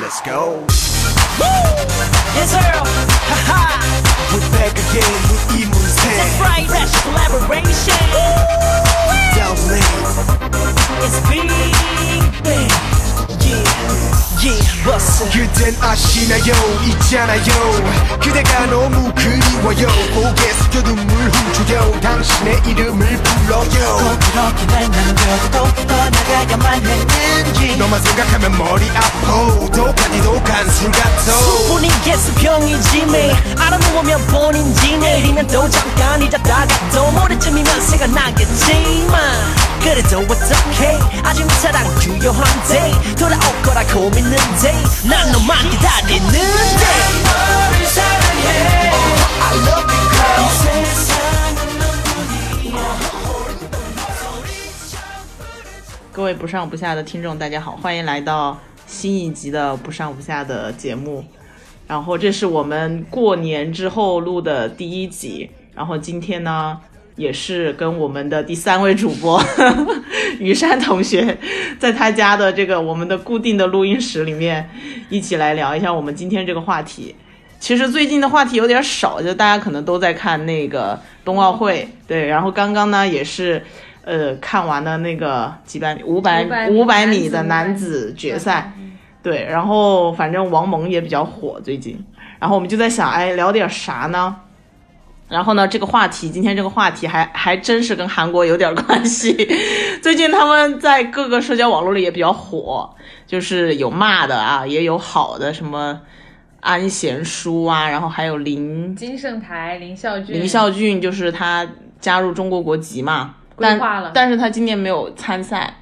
Let's go. Woo! It's Earl. Ha ha. We're back again with Emu's hand. That's right. Fresh collaboration. Woo! Down lane. It's big bang. Yeah. Yeah. 그댄 아시나요? 있잖아요. 그대가 너무 그리워요. 고개 숙여 눈물 훔쳐요. 당신의 이름을 불러요. 꼭 그렇게 날 남겨도 떠나가야만 했는지. 너만 생각하면 머리 아파. 독하디도 간술 같아 본인 개수병이지 매일 알아놓으면 본인지 내일이면 또 잠깐 잊었다가 또 모레쯤이면 생각나겠지만 그래도 어떡해? 아직 내 사랑 유효한데 돌아올 거라 고 믿는데 난 너만 기다리는데 너를 사랑해 I love you girl 세상은 너뿐이야 各位不上不下的听众，大家好，欢迎来到新一集的不上不下的节目。然后这是我们过年之后录的第一集。然后今天呢， 也是跟我们的第三位主播 于山同学，在他家的这个我们的固定的录音室里面，一起来聊一下我们今天这个话题。其实最近的话题有点少，就大家可能都在看那个冬奥会，对，然后刚刚呢也是，呃，看完了那个几百米、五百五百米的男子决赛，对，然后反正王蒙也比较火最近，然后我们就在想，哎，聊点啥呢？然后呢，这个话题今天这个话题还还真是跟韩国有点关系。最近他们在各个社交网络里也比较火，就是有骂的啊，也有好的，什么安贤洙啊，然后还有林金圣台、林孝俊、林孝俊，就是他加入中国国籍嘛，但但是他今年没有参赛，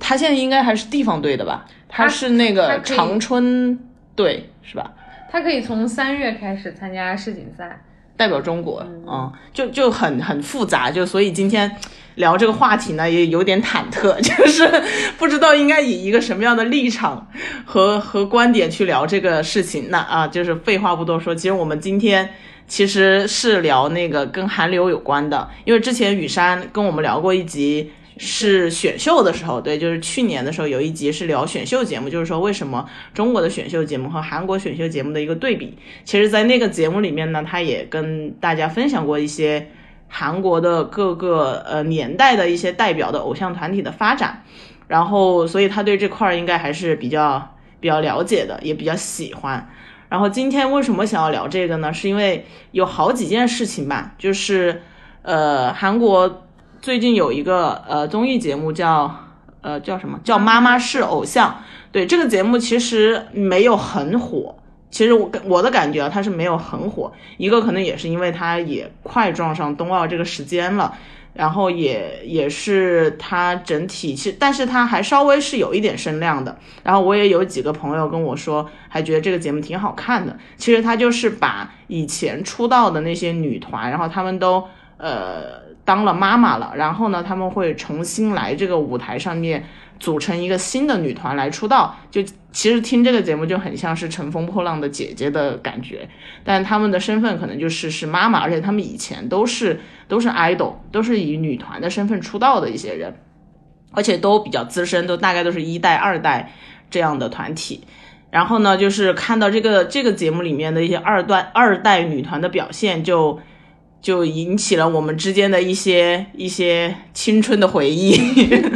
他现在应该还是地方队的吧？他他是那个长春队是吧？他可以从三月开始参加世锦赛。代表中国，嗯，就就很很复杂，就所以今天聊这个话题呢，也有点忐忑，就是不知道应该以一个什么样的立场和和观点去聊这个事情。那啊，就是废话不多说，其实我们今天其实是聊那个跟韩流有关的，因为之前雨山跟我们聊过一集。是选秀的时候，对，就是去年的时候有一集是聊选秀节目，就是说为什么中国的选秀节目和韩国选秀节目的一个对比。其实，在那个节目里面呢，他也跟大家分享过一些韩国的各个呃年代的一些代表的偶像团体的发展，然后所以他对这块儿应该还是比较比较了解的，也比较喜欢。然后今天为什么想要聊这个呢？是因为有好几件事情吧，就是呃韩国。最近有一个呃综艺节目叫呃叫什么叫《妈妈是偶像》，对这个节目其实没有很火。其实我我的感觉啊，它是没有很火。一个可能也是因为它也快撞上冬奥这个时间了，然后也也是它整体其实，但是它还稍微是有一点声量的。然后我也有几个朋友跟我说，还觉得这个节目挺好看的。其实它就是把以前出道的那些女团，然后他们都呃。当了妈妈了，然后呢，他们会重新来这个舞台上面组成一个新的女团来出道。就其实听这个节目就很像是乘风破浪的姐姐的感觉，但他们的身份可能就是是妈妈，而且他们以前都是都是 idol，都是以女团的身份出道的一些人，而且都比较资深，都大概都是一代、二代这样的团体。然后呢，就是看到这个这个节目里面的一些二代二代女团的表现，就。就引起了我们之间的一些一些青春的回忆，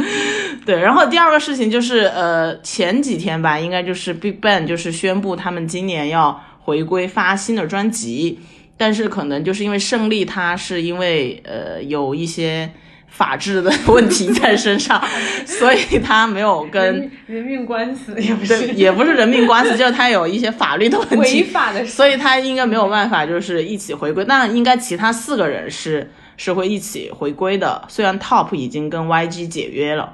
对。然后第二个事情就是，呃，前几天吧，应该就是 Big Bang 就是宣布他们今年要回归发新的专辑，但是可能就是因为胜利，他是因为呃有一些。法治的问题在身上，所以他没有跟人人命官司也不是，也不是人命官司，就是他有一些法律的问题，违法的，所以他应该没有办法就是一起回归。那应该其他四个人是是会一起回归的，虽然 Top 已经跟 YG 解约了，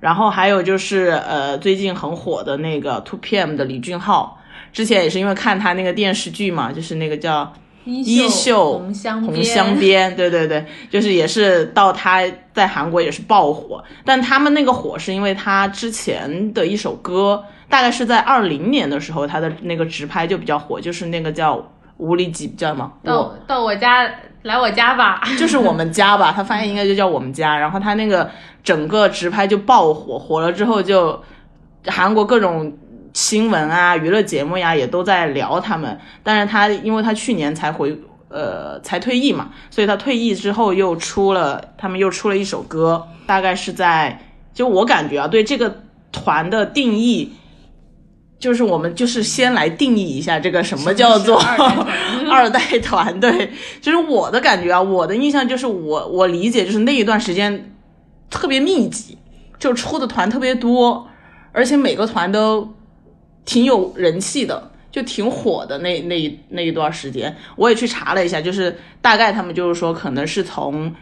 然后还有就是呃最近很火的那个 Two PM 的李俊浩，之前也是因为看他那个电视剧嘛，就是那个叫。衣袖红镶红镶边，对对对，就是也是到他在韩国也是爆火，但他们那个火是因为他之前的一首歌，大概是在二零年的时候，他的那个直拍就比较火，就是那个叫无理几叫什么？到到我家来我家吧，就是我们家吧，他发现应该就叫我们家，然后他那个整个直拍就爆火，火了之后就韩国各种。新闻啊、娱乐节目呀，也都在聊他们。但是他因为他去年才回呃才退役嘛，所以他退役之后又出了他们又出了一首歌，大概是在就我感觉啊，对这个团的定义。就是我们就是先来定义一下这个什么叫做二代团 二代团，对，就是我的感觉啊，我的印象就是我我理解就是那一段时间特别密集，就出的团特别多，而且每个团都挺有人气的，就挺火的那那一那一段时间，我也去查了一下，就是大概他们就是说可能是从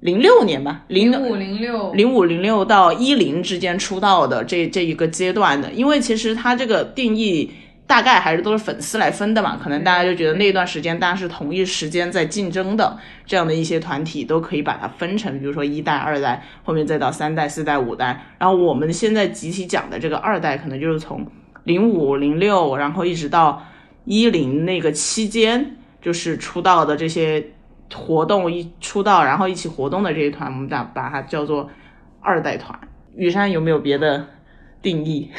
零六年吧，零零五零六。零五零六到一零之间出道的这这一个阶段的，因为其实它这个定义大概还是都是粉丝来分的嘛，可能大家就觉得那段时间大家是同一时间在竞争的，这样的一些团体都可以把它分成，比如说一代、二代，后面再到三代、四代、五代，然后我们现在集体讲的这个二代，可能就是从零五零六，然后一直到一零那个期间，就是出道的这些活动一出道，然后一起活动的这一团，我们把把它叫做二代团。雨山有没有别的定义？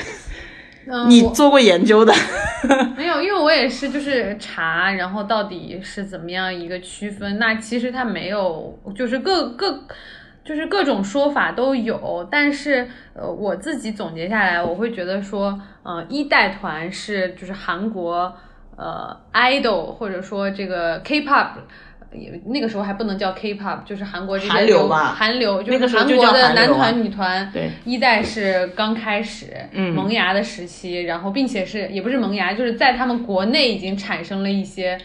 嗯 你做过研究的？没有，因为我也是就是查，然后到底是怎么样一个区分？那其实它没有，就是各各就是各种说法都有，但是呃，我自己总结下来，我会觉得说，呃，一代团是就是韩国呃 idol 或者说这个 K-pop。也那个时候还不能叫 K-pop，就是韩国这些流韩流吧韩流就是韩国的男团、女团，对，一代是刚开始，嗯萌芽的时期，然后并且是也不是萌芽，就是在他们国内已经产生了一些。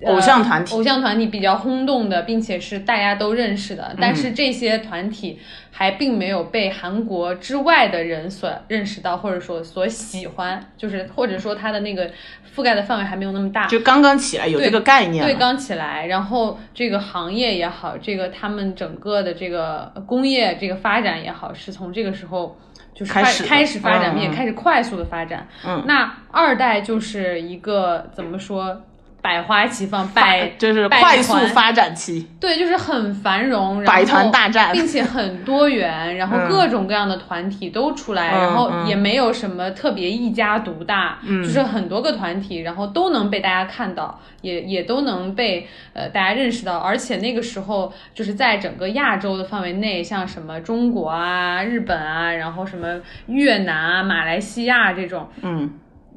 呃偶像团体偶像团体比较轰动的，并且是大家都认识的，嗯但是这些团体还并没有被韩国之外的人所认识到，或者说所喜欢，就是或者说它的那个覆盖的范围还没有那么大。就刚刚起来有这个概念对，了。刚起来，然后这个行业也好，这个他们整个的这个工业这个发展也好，是从这个时候就是开始开始发展，嗯并且开始快速的发展。嗯，那二代就是一个怎么说，百花齐放，百 就是快速发展期，对，就是很繁荣，然百团后大战。并且很多元，然后嗯。各种各样的团体都出来，嗯然后嗯。也没有什么特别一家独大，就是很多个团体，然后都能被大家看到，也也都能被呃大家认识到，而且那个时候就是在整个亚洲的范围内，像什么中国啊、日本啊，然后什么越南啊、马来西亚这种，嗯，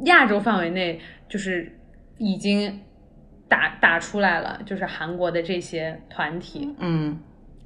亚洲范围内就是已经打打出来了，就是韩国的这些团体。嗯，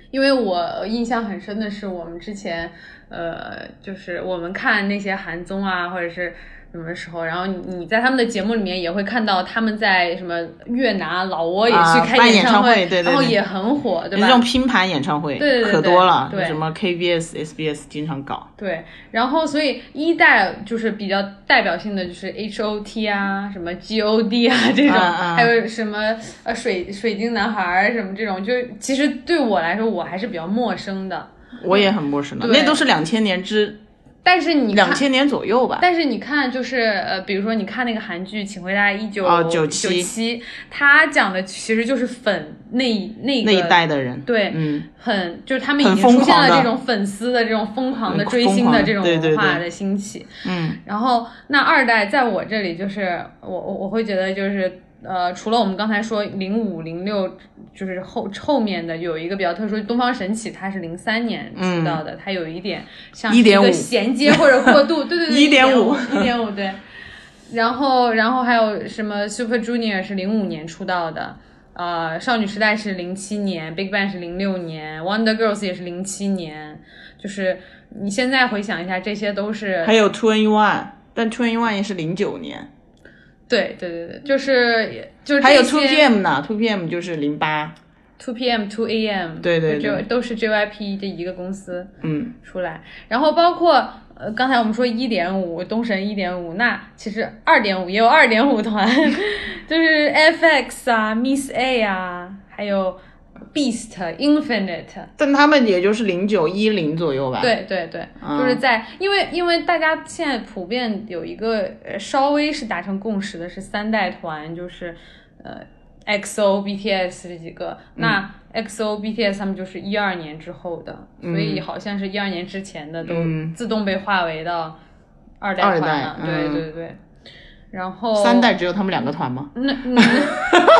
因为我印象很深的是，我们之前呃，就是我们看那些韩综啊，或者是什么时候，然后你你在他们的节目里面也会看到他们在什么越南啊、老挝也啊去开演唱唱会对对对然后也很火，对吧？这种拼盘演唱会对对对可多了，对什么 KBS、SBS 经常搞。对，然后所以一代就是比较代表性的就是 H O T 啊，什么 G O D 啊这种，还有什么呃水水晶男孩儿什么这种，就其实对我来说我还是比较陌生的。我也很陌生的，那都是两千年之但是你看两千年左右吧。但是你看，就是呃，比如说你看那个韩剧《请回答一九哦九97七》，他讲的其实就是粉那那个那一代的人，对，嗯，很就是他们已经出现了这种粉丝的这种疯狂的嗯追星的这种文化的兴起。嗯，然后那二代在我这里就是我我我会觉得就是。呃，除了我们刚才说零五零六，就是后后面的有一个比较特殊，东方神起它是零三年出道的，它有一点像一1.5个衔接或者过渡，对对对，一点五一点五对。然后然后还有什么 Super Junior 是零五年出道的，呃，少女时代是零七年，Big Bang 是零六年，Wonder Girls 也是零七年，就是你现在回想一下，这些都是还有 Two N One，但 Two N One 也是零九年，对对对对，就是就是还有 Two PM 呢，Two PM 就是零八，Two PM Two AM，对对对就都是 JYP 这一个公司嗯，出来，然后包括呃刚才我们说一点五东神一点五，那其实二点五也有二点五团，就是 FX 啊，Miss A 啊，还有 Beast Infinite，但他们也就是零九一零左右吧。，对对对，嗯就是在因为因为大家现在普遍有一个呃稍微是达成共识的是三代团，就是呃 XO、BTS 这几个。那 XO、BTS 他们就是一二年之后的，所以好像是一二年之前的都嗯。自动被划为到二代团了，代对嗯对对。然后三代只有他们两个团吗？那嗯，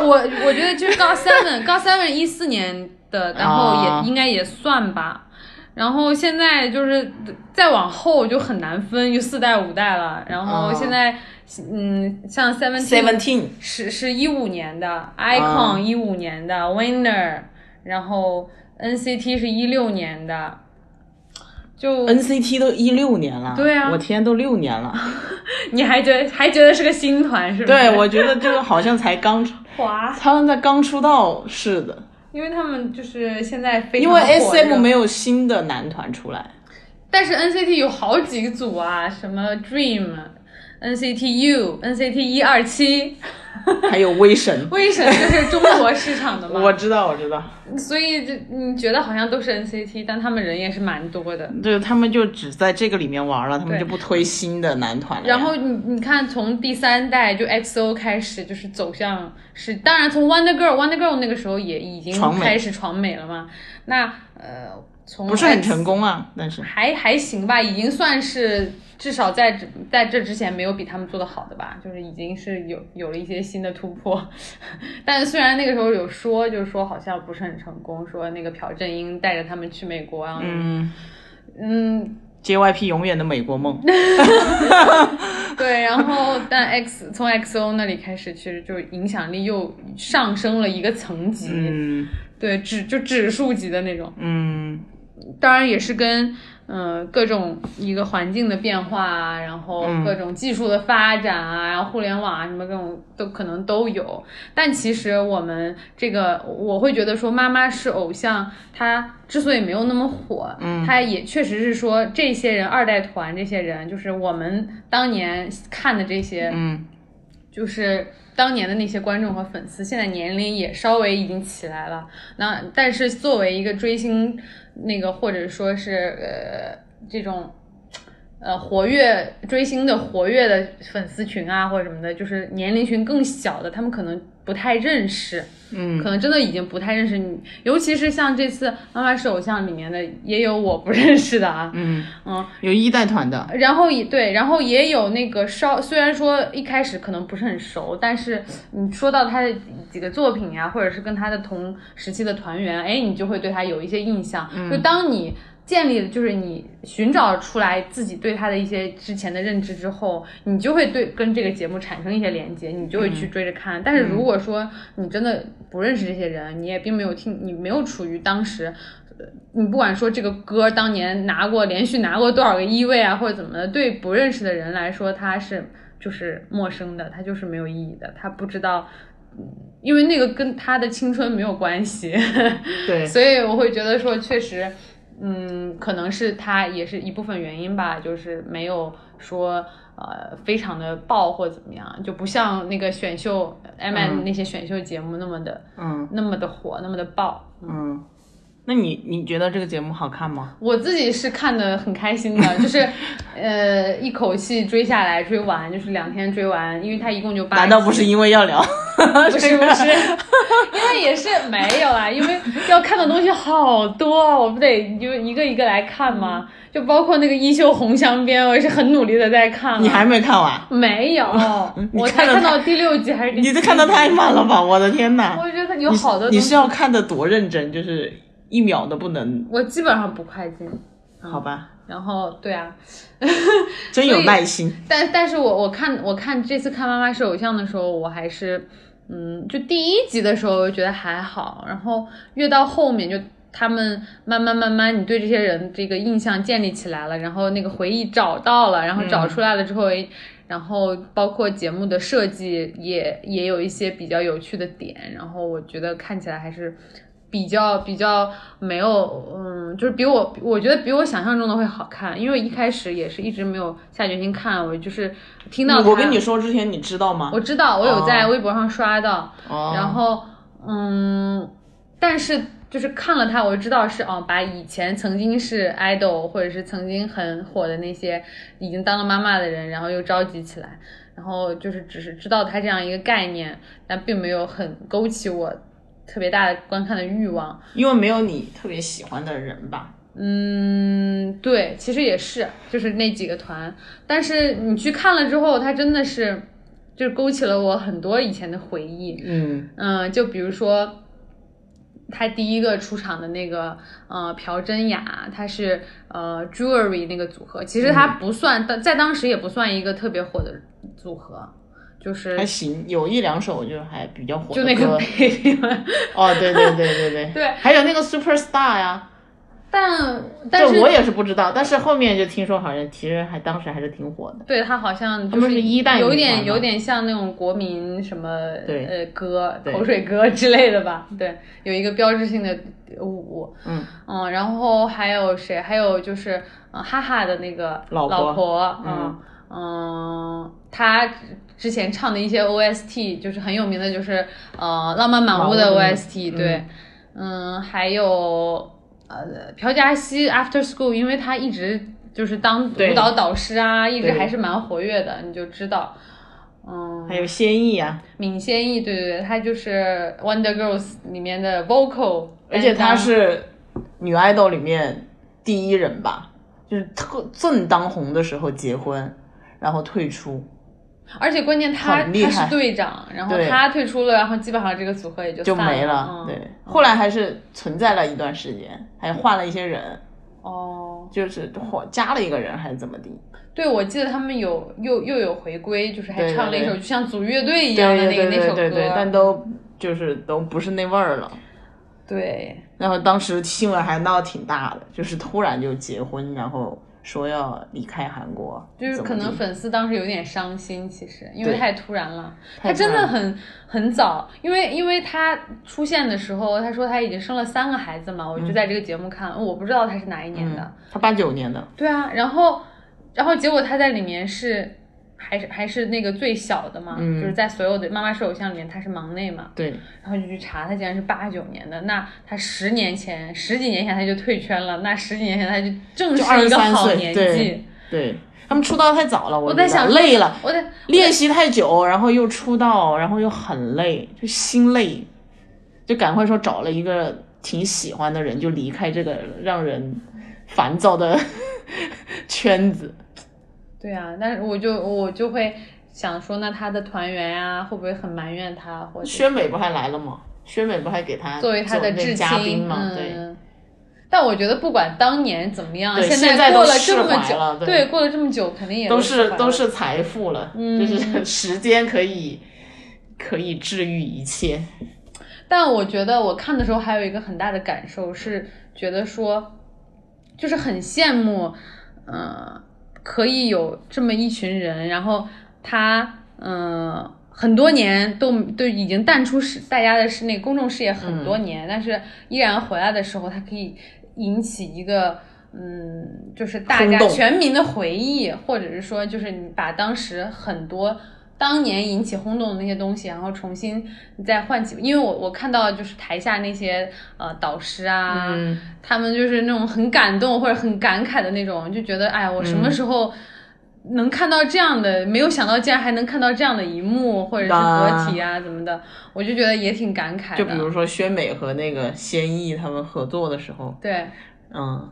我我觉得就是高 seven 高 seven 一四年的，然后也、啊应该也算吧。然后现在就是再往后就很难分，就四代五代了。然后啊现在、嗯，像 seventeen Seventeen 是是一五年的，icon 一五年的，winner，然后 NCT 是一六年的，就 NCT 都一六年了，对啊我天，都六年了。你还觉得还觉得是个新团是不是？对，我觉得这个好像才刚，滑，他们在刚出道似的，因为他们就是现在非常因为 SM 没有新的男团出来。但是 NCT 有好几个组啊，什么 Dream、NCT U、NCT 一二七，还有威神，威神就是中国市场的嘛？我知道，我知道，所以就你觉得好像都是 NCT，但他们人也是蛮多的。对他们就只在这个里面玩了，他们就不推新的男团了。然后你你看，从第三代就 XO 开始，就是走向是，当然从 Wonder Girl，Wonder Girl 那个时候也已经开始闯美了嘛。那呃，从不是很成功啊，但是还还行吧，已经算是至少在这在这之前没有比他们做的好的吧，就是已经是有有了一些新的突破。但虽然那个时候有说，就是说好像不是很成功，说那个朴正英带着他们去美国啊，嗯嗯，，JYP 永远的美国梦。对，然后但 X 从 XO 那里开始，其实就影响力又上升了一个层级，嗯对指就指数级的那种。嗯当然也是跟嗯、呃各种一个环境的变化啊，然后嗯各种技术的发展啊，然后互联网啊什么各种都可能都有。但其实我们这个我会觉得说，妈妈是偶像，它之所以没有那么火，嗯，它也确实是说这些人二代团这些人，就是我们当年看的这些，嗯就是当年的那些观众和粉丝，现在年龄也稍微已经起来了。那但是作为一个追星那个或者说是呃这种呃活跃追星的活跃的粉丝群啊或者什么的，就是年龄群更小的，他们可能不太认识。嗯可能真的已经不太认识你，尤其是像这次《妈妈是偶像》里面的，也有我不认识的啊。嗯嗯，有一代团的，然后也对，然后也有那个稍，虽然说一开始可能不是很熟，但是你说到他的几个作品呀，或者是跟他的同时期的团员，哎，你就会对他有一些印象。就当你建立了，就是你寻找出来自己对他的一些之前的认知之后，你就会对跟这个节目产生一些连接，你就会去追着看。但是如果说你真的不认识这些人，你也并没有听，你没有处于当时。呃你不管说这个歌当年拿过连续拿过多少个一位啊，或者怎么的，对不认识的人来说，他是就是陌生的，他就是没有意义的，他不知道，嗯因为那个跟他的青春没有关系，对，所以我会觉得说，确实，嗯，可能是他也是一部分原因吧，就是没有说呃非常的爆或怎么样，就不像那个选秀 M M 那些选秀节目那么的、嗯。那么的火，那么的爆。嗯，那你你觉得这个节目好看吗？我自己是看的很开心的，就是，呃，一口气追下来追完，就是两天追完，因为它一共就八集。难道不是因为要聊？不是 不是，因为也是没有啊，因为要看的东西好多，我不得就一个一个来看吗？就包括那个《衣袖红镶边》，我也是很努力的在看啊。你还没看完？没有？我才看到第六集还是第七集？你这看的太慢了吧！我的天哪！我觉得有好多你是要看的多认真，就是一秒都不能，我基本上不快进。好吧？然后对啊，真有耐心。但但是我我看我看这次看《妈妈是偶像》的时候，我还是嗯，就第一集的时候我觉得还好，然后越到后面就他们慢慢慢慢，你对这些人这个印象建立起来了，然后那个回忆找到了，然后找出来了之后。然后包括节目的设计也也有一些比较有趣的点，然后我觉得看起来还是比较比较没有，嗯，就是比我我觉得比我想象中的会好看，因为一开始也是一直没有下决心看，我就是听到我跟你说之前，你知道吗？我知道我有在微博上刷到，哦。然后嗯，但是就是看了它，我就知道是哦，把以前曾经是 idol 或者是曾经很火的那些已经当了妈妈的人，然后又召集起来，然后就是只是知道它这样一个概念，但并没有很勾起我特别大的观看的欲望。因为没有你特别喜欢的人吧？嗯，对，其实也是，就是那几个团，但是你去看了之后，它真的是，就是勾起了我很多以前的回忆。嗯嗯，就比如说，他第一个出场的那个呃朴真雅，她是呃 Jewelry 那个组合，其实她不算，在在当时也不算一个特别火的组合，就是还行，有一两首就是还比较火的就那个哦，对对对对对 对还有那个 Superstar 呀，但但是这我也是不知道，但是后面就听说好像其实还当时还是挺火的。对他好像就是一代有点有点像那种国民什么对呃歌口水歌之类的吧？对，有一个标志性的舞。嗯嗯，然后还有谁？还有就是呃哈哈的那个老婆婆，嗯嗯，他之前唱的一些 OST 就是很有名的，就是呃浪漫满屋的 OST，对，嗯，还有呃朴嘉熙 After School，因为他一直就是当舞蹈导师啊，一直还是蛮活跃的，你就知道。嗯，还有仙艺啊，闵仙艺，对对对，她就是 Wonder Girls 里面的 vocal，而且她是女 idol 里面第一人吧，就是特正当红的时候结婚，然后退出。而且关键他他是队长，然后他退出了，然后基本上这个组合也就就。没了，嗯、对，后来还是存在了一段时间，还换了一些人，哦，就是或加了一个人还是怎么的？对，我记得他们有又又有回归，就是还唱了一首就像组乐队一样的那个那首歌对对对，但。都就是都不是那味儿了。对，然后当时新闻还闹得挺大的，就是突然就结婚，然后说要离开韩国，就是可能粉丝当时有点伤心，其实因为太突然了。他真的很很早，因为因为他出现的时候，他说他已经生了三个孩子嘛，我就在这个节目看，我不知道他是哪一年的。嗯，他八九年的，对啊，然后，然后结果他在里面是还是还是那个最小的嘛，嗯就是在所有的《妈妈是偶像》里面他是忙内嘛，对，然后就去查，他竟然是八九年的，那他十年前十几年前他就退圈了，那十几年前他就正是一个23岁好年对纪。对他们出道太早了，我我在想累了，我在练习太久，然后又出道，然后又很累，就心累，就赶快说找了一个挺喜欢的人，就离开这个让人烦躁的 圈子。对啊，但是我就我就会想说，那他的团员呀、会不会很埋怨他，或者宣美不还来了吗？薛美不还给他作为他的至嘉宾亲，吗？对。嗯。但我觉得不管当年怎么样，现现在过了这么久，对过了这么久，肯定也都是都是财富了，嗯就是 时间可以可以治愈一切。但我觉得我看的时候还有一个很大的感受是，觉得说，就是很羡慕，呃，可以有这么一群人，然后他，呃，很多年都都已经淡出视大家的是那个公众视野很多年，但是依然回来的时候，他可以引起一个。嗯，就是大家全民的回忆，或者是说，就是你把当时很多当年引起轰动的那些东西，然后重新再唤起。因为我我看到就是台下那些呃导师啊，嗯他们就是那种很感动或者很感慨的那种，就觉得哎，我什么时候能看到这样的？没有想到竟然还能看到这样的一幕，或者是合体啊怎么的，我就觉得也挺感慨的。就比如说宣美和那个仙艺他们合作的时候，对，嗯，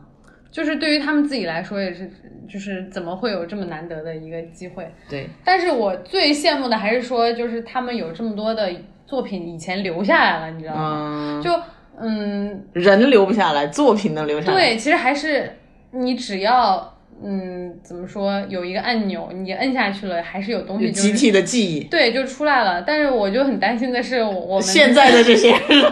就是对于他们自己来说也是，就是怎么会有这么难得的一个机会？对，但是我最羡慕的还是说，就是他们有这么多的作品以前留下来了，你知道吗？嗯，就嗯，人留不下来，作品能留下来。对，其实还是你只要嗯，怎么说，有一个按钮，你摁下去了，还是有东西就是集体的记忆。对就出来了。但是我就很担心的是，我我们现在的这些人，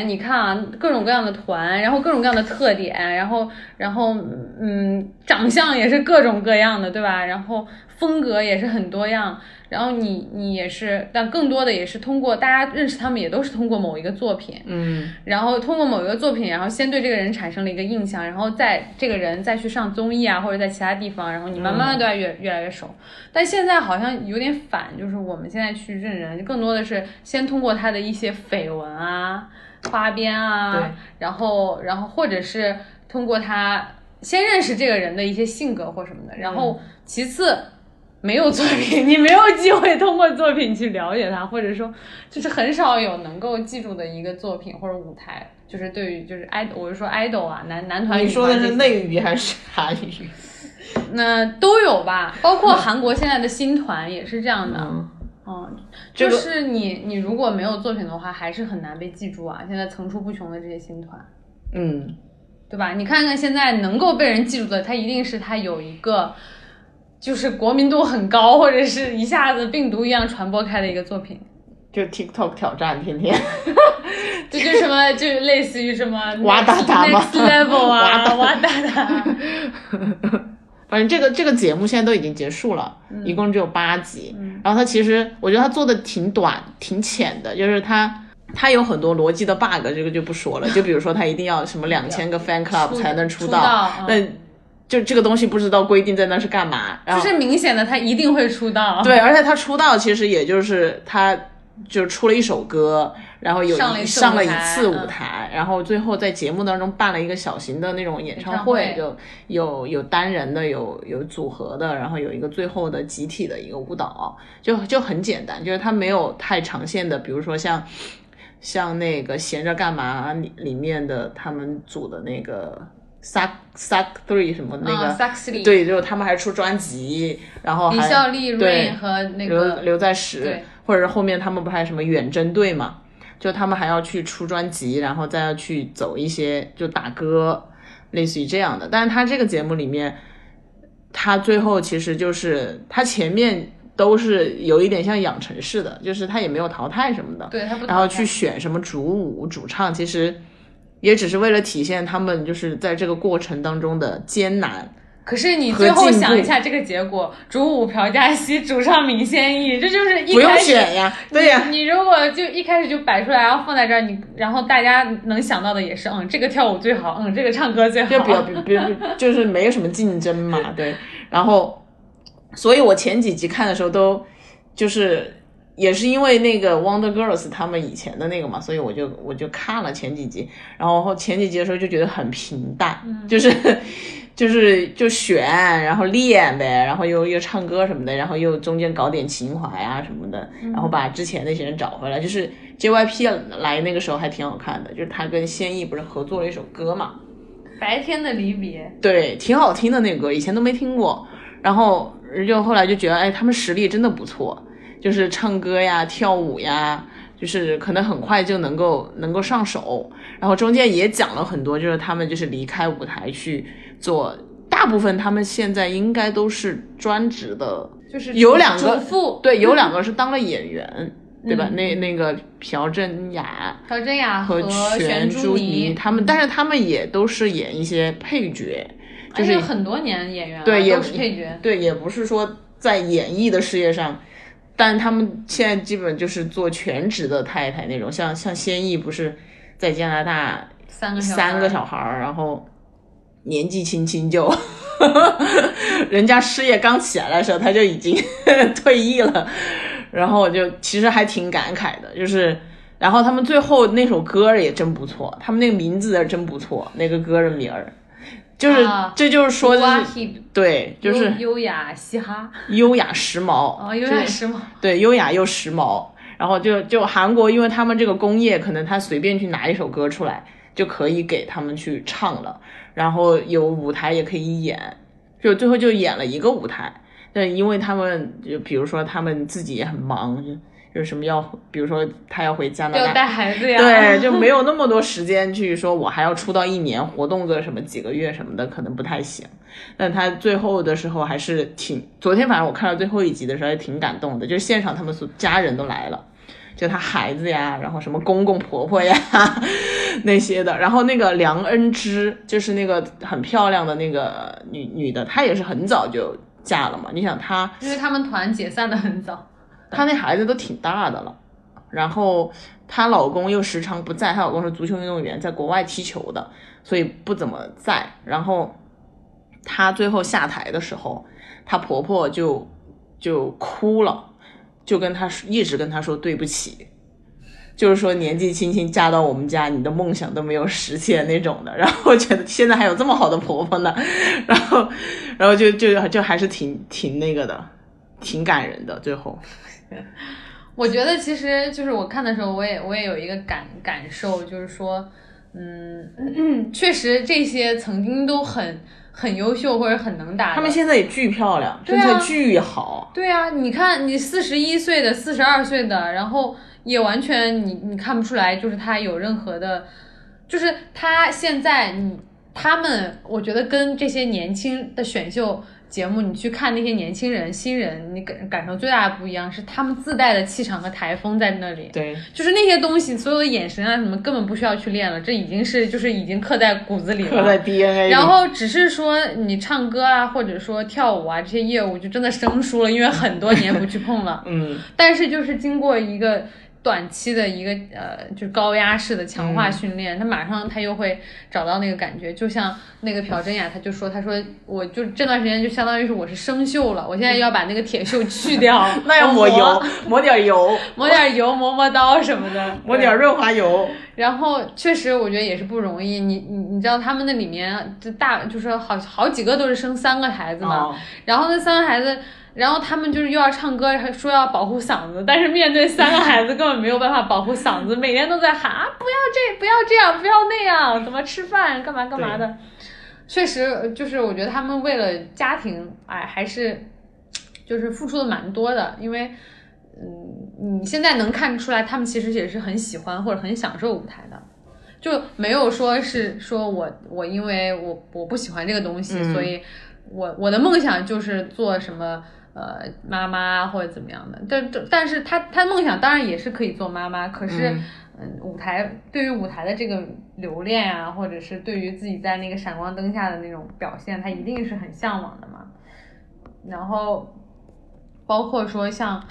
你看啊，各种各样的团，然后各种各样的特点，然后然后嗯，长相也是各种各样的，对吧？然后风格也是很多样，然后你你也是，但更多的也是通过大家认识他们，也都是通过某一个作品，嗯，然后通过某一个作品，然后先对这个人产生了一个印象，然后在这个人再去上综艺啊，或者在其他地方，然后你慢慢的对他越、越来越熟。但现在好像有点反，就是我们现在去认人，更多的是先通过他的一些绯闻啊、花边对啊，然后然后或者是通过他先认识这个人的一些性格或什么的，然后其次。没有作品，你没有机会通过作品去了解他，或者说，就是很少有能够记住的一个作品或者舞台。就是对于就是 idol，我是说 idol 啊，男男团你说的是内娱还是韩语？那都有吧，包括韩国现在的新团也是这样的。嗯，嗯，这个就是你你如果没有作品的话，还是很难被记住啊。现在层出不穷的这些新团，嗯，对吧？你看看现在能够被人记住的，他一定是他有一个，就是国民度很高，或者是一下子病毒一样传播开的一个作品。就 TikTok 挑战，天天 这就什么，就类似于什么哇哒哒吗 next level 哇啊，哒哇哒哒。反正这个这个节目现在都已经结束了，嗯一共只有八集。然后它其实我觉得它做的挺短、挺浅的，就是它它有很多逻辑的 bug，这个就不说了。就比如说它一定要什么两千个 fan club 才能出道，道嗯那就这个东西不知道规定在那是干嘛。然后就是明显的，他一定会出道。对，而且他出道其实也就是他就出了一首歌，然后有上了一次上了一舞台然后最后在节目当中办了一个小型的那种演唱会就有有单人的，有有组合的，然后有一个最后的集体的一个舞蹈，就就很简单，就是他没有太长线的，比如说像。像那个闲着干嘛里里面的他们组的那个 Suck Suck Three 什么那个，对，就是他们还出专辑，然后李还孝利、对和那个刘在石，或者是后面他们不还有什么远征队嘛？就他们还要去出专辑，然后再要去走一些就打歌，类似于这样的。但是他这个节目里面，他最后其实就是他前面都是有一点像养成式的，就是他也没有淘汰什么的，对他不然后去选什么主舞、主唱，其实也只是为了体现他们就是在这个过程当中的艰难。可是你最后想一下这个结果，主舞朴嘉熙，主唱闵仙艺，这就是一不用开始选呀，对呀，你如果就一开始就摆出来，然后放在这儿，你然后大家能想到的也是，嗯，这个跳舞最好，嗯，这个唱歌最好，就比较比比比就是没有什么竞争嘛，对。然后，所以我前几集看的时候都就是也是因为那个 Wonder Girls 他们以前的那个嘛，所以我就我就看了前几集，然后前几集的时候就觉得很平淡，就是。就是就选，然后练呗，然后又又唱歌什么的，然后又中间搞点情怀啊什么的，然后把之前那些人找回来。就是 JYP 来那个时候还挺好看的，就是他跟仙艺不是合作了一首歌嘛，白天的离别，对，挺好听的那个歌，以前都没听过。然后就后来就觉得，哎，他们实力真的不错，就是唱歌呀、跳舞呀，就是可能很快就能够能够上手。然后中间也讲了很多，就是他们就是离开舞台去做，大部分他们现在应该都是专职的，就是有两个主妇，对，有两个 是当了演员，对吧？嗯那那个朴正雅。朴正雅和全珠妮，他们，但是他们也都是演一些配角，就是很多年演员了，对，也都是配角，对，也不是说在演艺的事业上，但他们现在基本就是做全职的太太那种，像像先艺不是在加拿大三个小三个孩小孩儿，然后年纪轻轻就，人家事业刚起来的时候他就已经退役了，然后我就其实还挺感慨的，就是。然后他们最后那首歌也真不错，他们那个名字也真不错，那个歌的名儿，就是、啊这就是说就是对，就是优优雅嘻哈，优雅时髦，哦，优雅时髦，对，优雅又时髦。然后就就韩国，因为他们这个工业，可能他随便去拿一首歌出来，就可以给他们去唱了。然后有舞台也可以演，就最后就演了一个舞台。但因为他们就比如说他们自己也很忙，就就是什么要，比如说他要回加拿大，要带孩子呀，对，就没有那么多时间去说我还要出道一年，活动个什么几个月什么的，可能不太行。但他最后的时候还是挺，昨天反正我看到最后一集的时候还挺感动的，就是现场他们所家人都来了。就他孩子呀，然后什么公公婆婆呀 那些的，然后那个梁恩芝就是那个很漂亮的那个女女的，她也是很早就嫁了嘛。你想她因为他们团解散的很早，她那孩子都挺大的了，然后她老公又时常不在，她老公是足球运动员，在国外踢球的，所以不怎么在。然后她最后下台的时候，她婆婆就就哭了，就跟她说一直跟她说对不起。就是说年纪轻轻嫁到我们家，你的梦想都没有实现那种的。然后我觉得现在还有这么好的婆婆呢，然后，然后就就就还是挺挺那个的，挺感人的。最后，我觉得其实就是我看的时候，我也我也有一个感感受，就是说，嗯，确实这些曾经都很很优秀或者很能打的。他们现在也巨漂亮，身材巨好。对啊，你看你四十一岁的、四十二岁的，然后也完全你你看不出来，就是他有任何的，就是他现在你他们，我觉得跟这些年轻的选秀节目，你去看那些年轻人、新人，你感感受最大的不一样是他们自带的气场和台风在那里。对，就是那些东西，所有的眼神啊什么，根本不需要去练了，这已经是就是已经刻在骨子里了。刻在 DNA。然后只是说你唱歌啊，或者说跳舞啊这些业务就真的生疏了，因为很多年不去碰了。嗯，但是就是经过一个短期的一个呃，就是高压式的强化训练，他马上他又会找到那个感觉。就像那个朴真雅，他就说，他说我就这段时间就相当于是我是生锈了，我现在要把那个铁锈去掉，那要抹油，抹点油，抹点油，磨磨刀什么的，抹点润滑油。然后确实，我觉得也是不容易。你你你知道他们那里面就大就是好好几个都是生三个孩子嘛，哦然后那三个孩子，然后他们就是又要唱歌，还说要保护嗓子，但是面对三个孩子根本没有办法保护嗓子，每天都在喊啊不要这不要这样不要那样，怎么吃饭干嘛干嘛的。确实，就是我觉得他们为了家庭，哎，还是就是付出的蛮多的，因为。嗯，你现在能看出来，他们其实也是很喜欢或者很享受舞台的，就没有说是说我我因为我我不喜欢这个东西，嗯所以我我的梦想就是做什么呃妈妈或者怎么样的。但但但是他他梦想当然也是可以做妈妈，可是嗯嗯，舞台对于舞台的这个留恋啊，或者是对于自己在那个闪光灯下的那种表现，他一定是很向往的嘛。然后包括说像。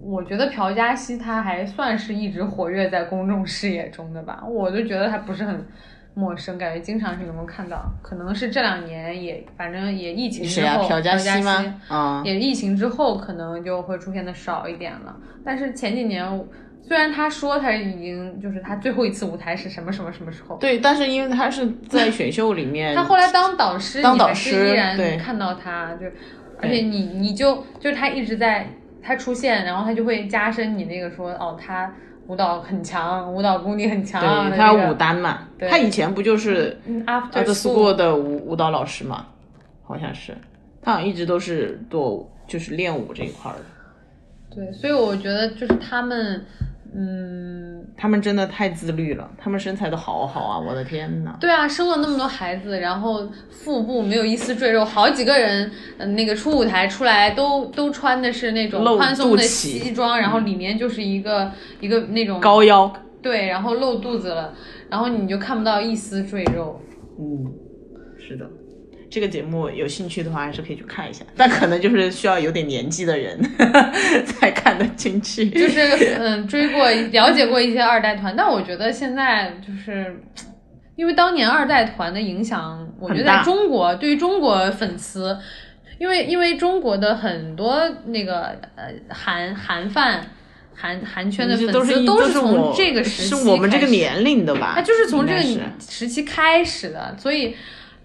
我觉得朴嘉熙他还算是一直活跃在公众视野中的吧，我就觉得他不是很陌生，感觉经常是能够看到。可能是这两年也，反正也疫情之后，朴嘉熙熙吗？啊、也疫情之后可能就会出现的少一点了。但是前几年，虽然他说他已经就是他最后一次舞台是什么什么什么时候，对，但是因为他是在选秀里面，他后来当导师，当导师依然对看到他，就而且你你就就是他一直在他出现，然后他就会加深你那个说哦，他舞蹈很强，舞蹈功底很强的对，那个他舞担嘛，他以前不就是嗯 After after School 的舞舞蹈老师嘛，好像是，他好像一直都是做就是练舞这一块儿的。对，所以我觉得就是他们，嗯，他们真的太自律了，他们身材都好好啊！我的天呐，对啊，生了那么多孩子，然后腹部没有一丝赘肉，好几个人，嗯、那个出舞台出来都都穿的是那种宽松的西装，然后里面就是一个一个那种高腰，对，然后露肚子了，然后你就看不到一丝赘肉。嗯，是的。这个节目有兴趣的话，还是可以去看一下，但可能就是需要有点年纪的人 才看得进去。就是嗯，追过了解过一些二代团，但我觉得现在就是。因为当年二代团的影响，我觉得在中国对于中国粉丝，因为因为中国的很多那个呃韩韩范韩韩圈的粉丝都是从这个时期是我们这个年龄的吧？它就是从这个时期开始的，所以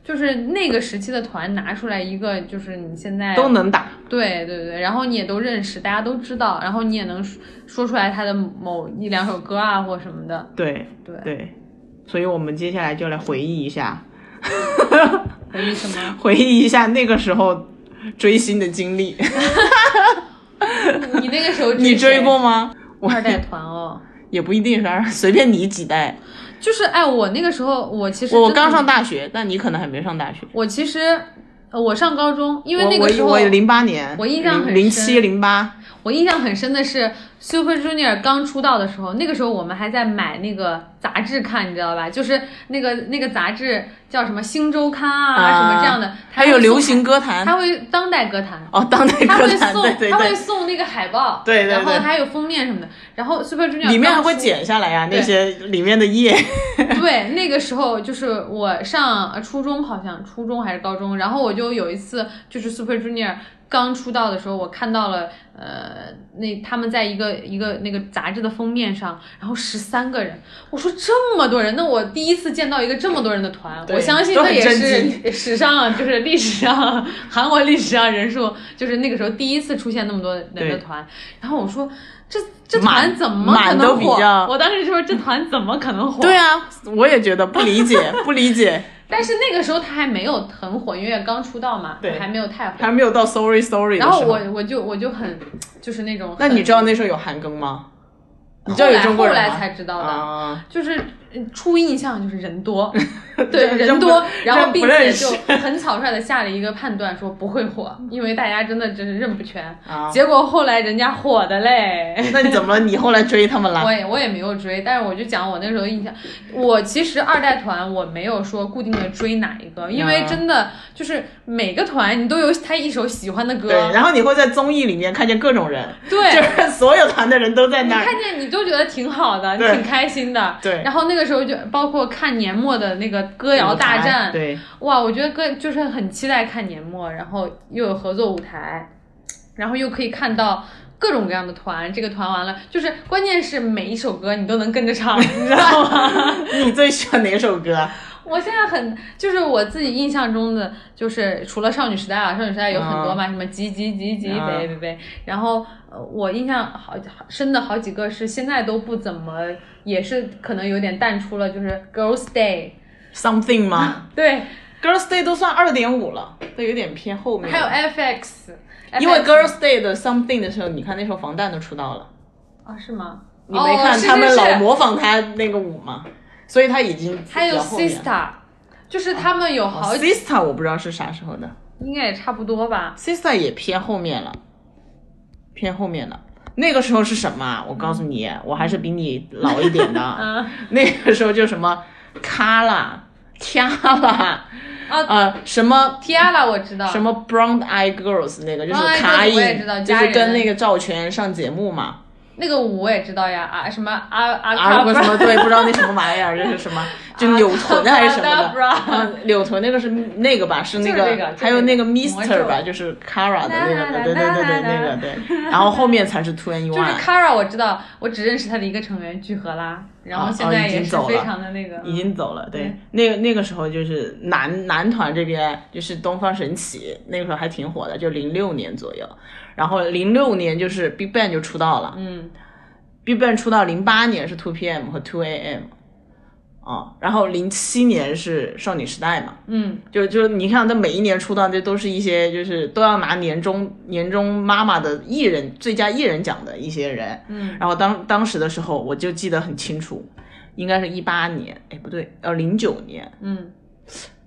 就是那个时期的团拿出来一个，就是你现在都能打。对对对，然后你也都认识，大家都知道，然后你也能说说出来他的某一两首歌啊或什么的。对对对，所以我们接下来就来回忆一下，回忆什么？回忆一下那个时候追星的经历。你那个时候你追过吗？我二代团哦？也不一定是二，随便你几代。就是哎，我那个时候我其实我刚上大学，但你可能还没上大学。我其实呃我上高中，因为那个时候我我零八年，我印象很零深七零八，我印象很深的是 Super Junior 刚出道的时候，那个时候我们还在买那个杂志看，你知道吧？就是那个那个杂志叫什么《新周刊》啊，啊什么这样的，还有流行歌，坛他会当代歌坛。哦，当代他会歌坛，送，他会对对对，送那个海报，对对对然后还有封面什么的，然后 Super Junior 里面还会剪下来呀、对那些里面的页。对，那个时候就是我上呃初中，好像初中还是高中，然后我就有一次就是 Super Junior 刚出道的时候，我看到了，呃，那他们在一个一个那个杂志的封面上，然后十三个人，我说这么多人，那我第一次见到一个这么多人的团，我相信都很震这也是史上就是历史上韩国历史上人数就是那个时候第一次出现那么多人的团，然后我说这这团怎么可能火？比较我当时就说这团怎么可能火？对啊，我也觉得不理解，不理解，但是那个时候他还没有很火，因为刚出道嘛，对还没有太火。还没有到 Sorry Sorry。然后我我就我就很就是那种，那你知道那时候有韩庚吗？你知道有中国人吗？后来才知道的，啊，就是呃初印象就是人多，对人多，然后并且就很草率的下了一个判断，说不会火，因为大家真的真是认不全。啊结果后来人家火的嘞。那你怎么了？你后来追他们了？我也我也没有追，但是我就讲我那时候印象，我其实二代团我没有说固定的追哪一个，因为啊真的就是每个团你都有他一首喜欢的歌，对，然后你会在综艺里面看见各种人，对就是所有团的人都在那儿。看见你都觉得挺好的，你挺开心的。对然后那个时候就包括看年末的那个歌谣大战，对，哇，我觉得歌就是很期待看年末，然后又有合作舞台，然后又可以看到。各种各样的团，这个团完了，就是关键是每一首歌你都能跟着唱，你知道吗？你最喜欢哪首歌？我现在很就是我自己印象中的，就是除了少女时代啊，少女时代有很多嘛，什么急急急急啊呗呗呗，然后呃，我印象好好深的好几个是现在都不怎么，也是可能有点淡出了，就是 Girls Day，Something 吗 对，？Girls Day 都算二点五了，都有点偏后面。还有 FX，因为 Girls Day 的 Something 的时候，你看那时候防弹都出道了，啊是吗？你没看他们老模仿他那个舞吗？所以他已经还有比较后面 Sista，就是他们有好几，Sista 我不知道是啥时候的应该也差不多吧。Sister 也偏后面了，偏后面的。那个时候是什么啊？我告诉你，我还是比你老一点的。嗯那个时候就什么 Kala、Tiara 啊呃，什么，Tiara 我知道，什么 Brown Eye Girls 那个就是卡影，就是跟那个赵全上节目嘛。那个舞我也知道呀，啊什么阿阿啊，卡个什么对，不知道那什么玩意儿，这是什么？就啊扭臀还是什么的？Abracadabra 啊，扭臀那个是那个吧？是那个还有那个 Mister 吧？就是 Kara 的那个，对对对对那个对。然后后面才是 Twenty 就是 One，Kara 我知道，我只认识他的一个成员具荷拉，然后现在也是非经走了常的那个，已经走了。对嗯，那个那个时候就是男男团这边就是东方神起，那个时候还挺火的，就零六年左右。然后零六年就是 Big Bang 就出道了。嗯。Big Bang 出道零八年是 Two PM 和 Two AM，啊，然后零七年是少女时代嘛，嗯。就就你看他每一年出道，这都是一些就是都要拿年终年终妈妈的艺人最佳艺人奖的一些人，嗯。然后当当时的时候我就记得很清楚，应该是一八年，哎不对，呃零九年，嗯。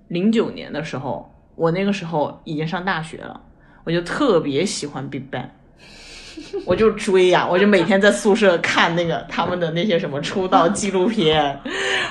零九年的时候，我那个时候已经上大学了，我就特别喜欢 Big Bang。我就追呀、我就每天在宿舍看那个他们的那些什么出道纪录片，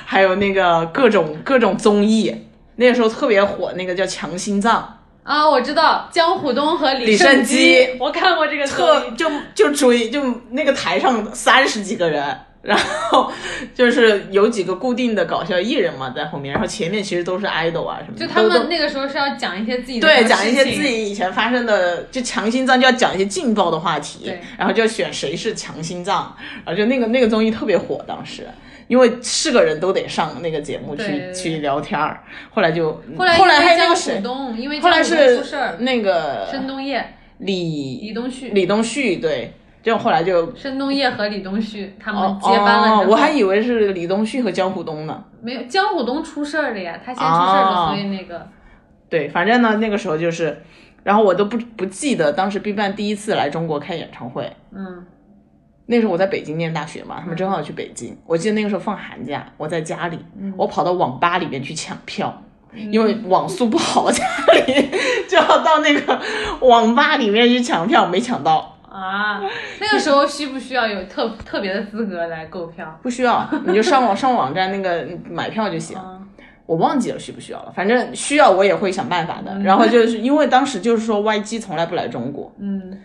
还有那个各种各种综艺。那个时候特别火，那个叫《强心脏啊，我知道江虎东和李胜基我看过这个》，特就就追，就那个台上三十几个人，然后就是有几个固定的搞笑艺人嘛在后面，然后前面其实都是 idol 啊什么的，就他们那个时候是要讲一些自己的对，讲一些自己以前发生的，就强心脏就要讲一些劲爆的话题，然后就要选谁是强心脏，然后就那个那个综艺特别火，当时。因为是个人都得上那个节目去去聊天儿，后来就后来后来还有那个谁，东，因为后来是那个申东烨、李李东旭、李东旭，对，就后来就申东烨和李东旭他们哦接班了哦，我还以为是李东旭和江虎东呢。没有江虎东出事儿了呀，他先出事儿所以那个。对，反正呢那个时候就是，然后我都不不记得当时 BigBang 第一次来中国开演唱会，嗯。那时候我在北京念大学嘛，他们正好去北京。我记得那个时候放寒假，我在家里，嗯。我跑到网吧里面去抢票，因为网速不好，家里 就要到那个网吧里面去抢票，没抢到。啊，那个时候需不需要有特特别的资格来购票？不需要，你就上网上网站那个买票就行。嗯。我忘记了需不需要了，反正需要我也会想办法的。然后就是因为当时就是说 YG 从来不来中国，嗯，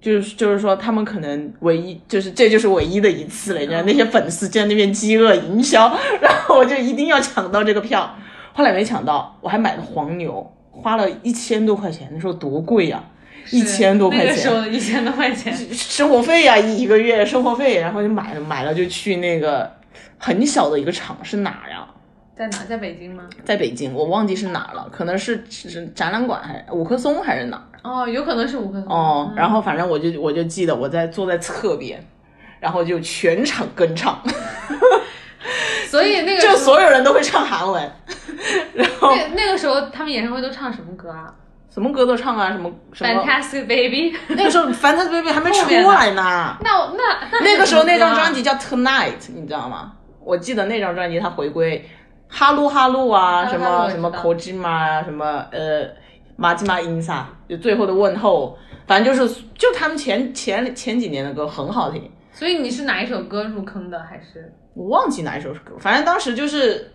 就是就是说他们可能唯一就是这就是唯一的一次了，你知道那些粉丝在那边饥饿营销，然后我就一定要抢到这个票，后来没抢到，我还买了黄牛，花了一千多块钱，那时候多贵呀、一千多块那个时候钱，一千多块钱，生活费呀、一个月生活费，然后就买了，买了就去那个很小的一个厂，是哪儿呀？在哪？在北京吗？在北京，我忘记是哪儿了，可能是是展览馆还是五棵松还是哪儿？哦，有可能是五棵松。哦，然后反正我就我就记得我在坐在侧边，然后就全场跟唱 所以那个就所有人都会唱韩文，然后那那个时候他们演唱会都唱什么歌啊什么歌都唱啊，什么什么。？Fantastic Baby。那个时候《Fantastic Baby》还没出来呢，那我那那那个时候那张专辑辑叫《Tonight》，你知道吗？我记得那张专辑它回归哈喽哈喽啊，什么什么 Kojima 啊，什么呃马吉马音萨，就最后的问候，反正就是就他们前前前几年的歌很好听。所以你是哪一首歌入坑的？还是我忘记哪一首歌，反正当时就是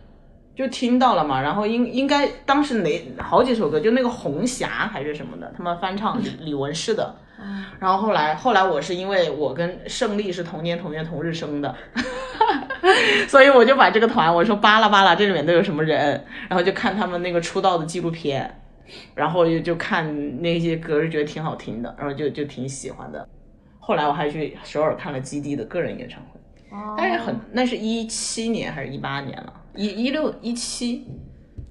就听到了嘛，然后应应该当时哪好几首歌，就那个红霞还是什么的，他们翻唱李李玟诗的。然后后来后来我是因为我跟胜利是同年同月同日生的，所以我就把这个团我说巴拉巴拉这里面都有什么人，然后就看他们那个出道的纪录片，然后就就看那些歌就觉得挺好听的，然后就就挺喜欢的。后来我还去首尔看了基地的个人演唱会。但是很，那是一七年还是一八年了？一一六一七，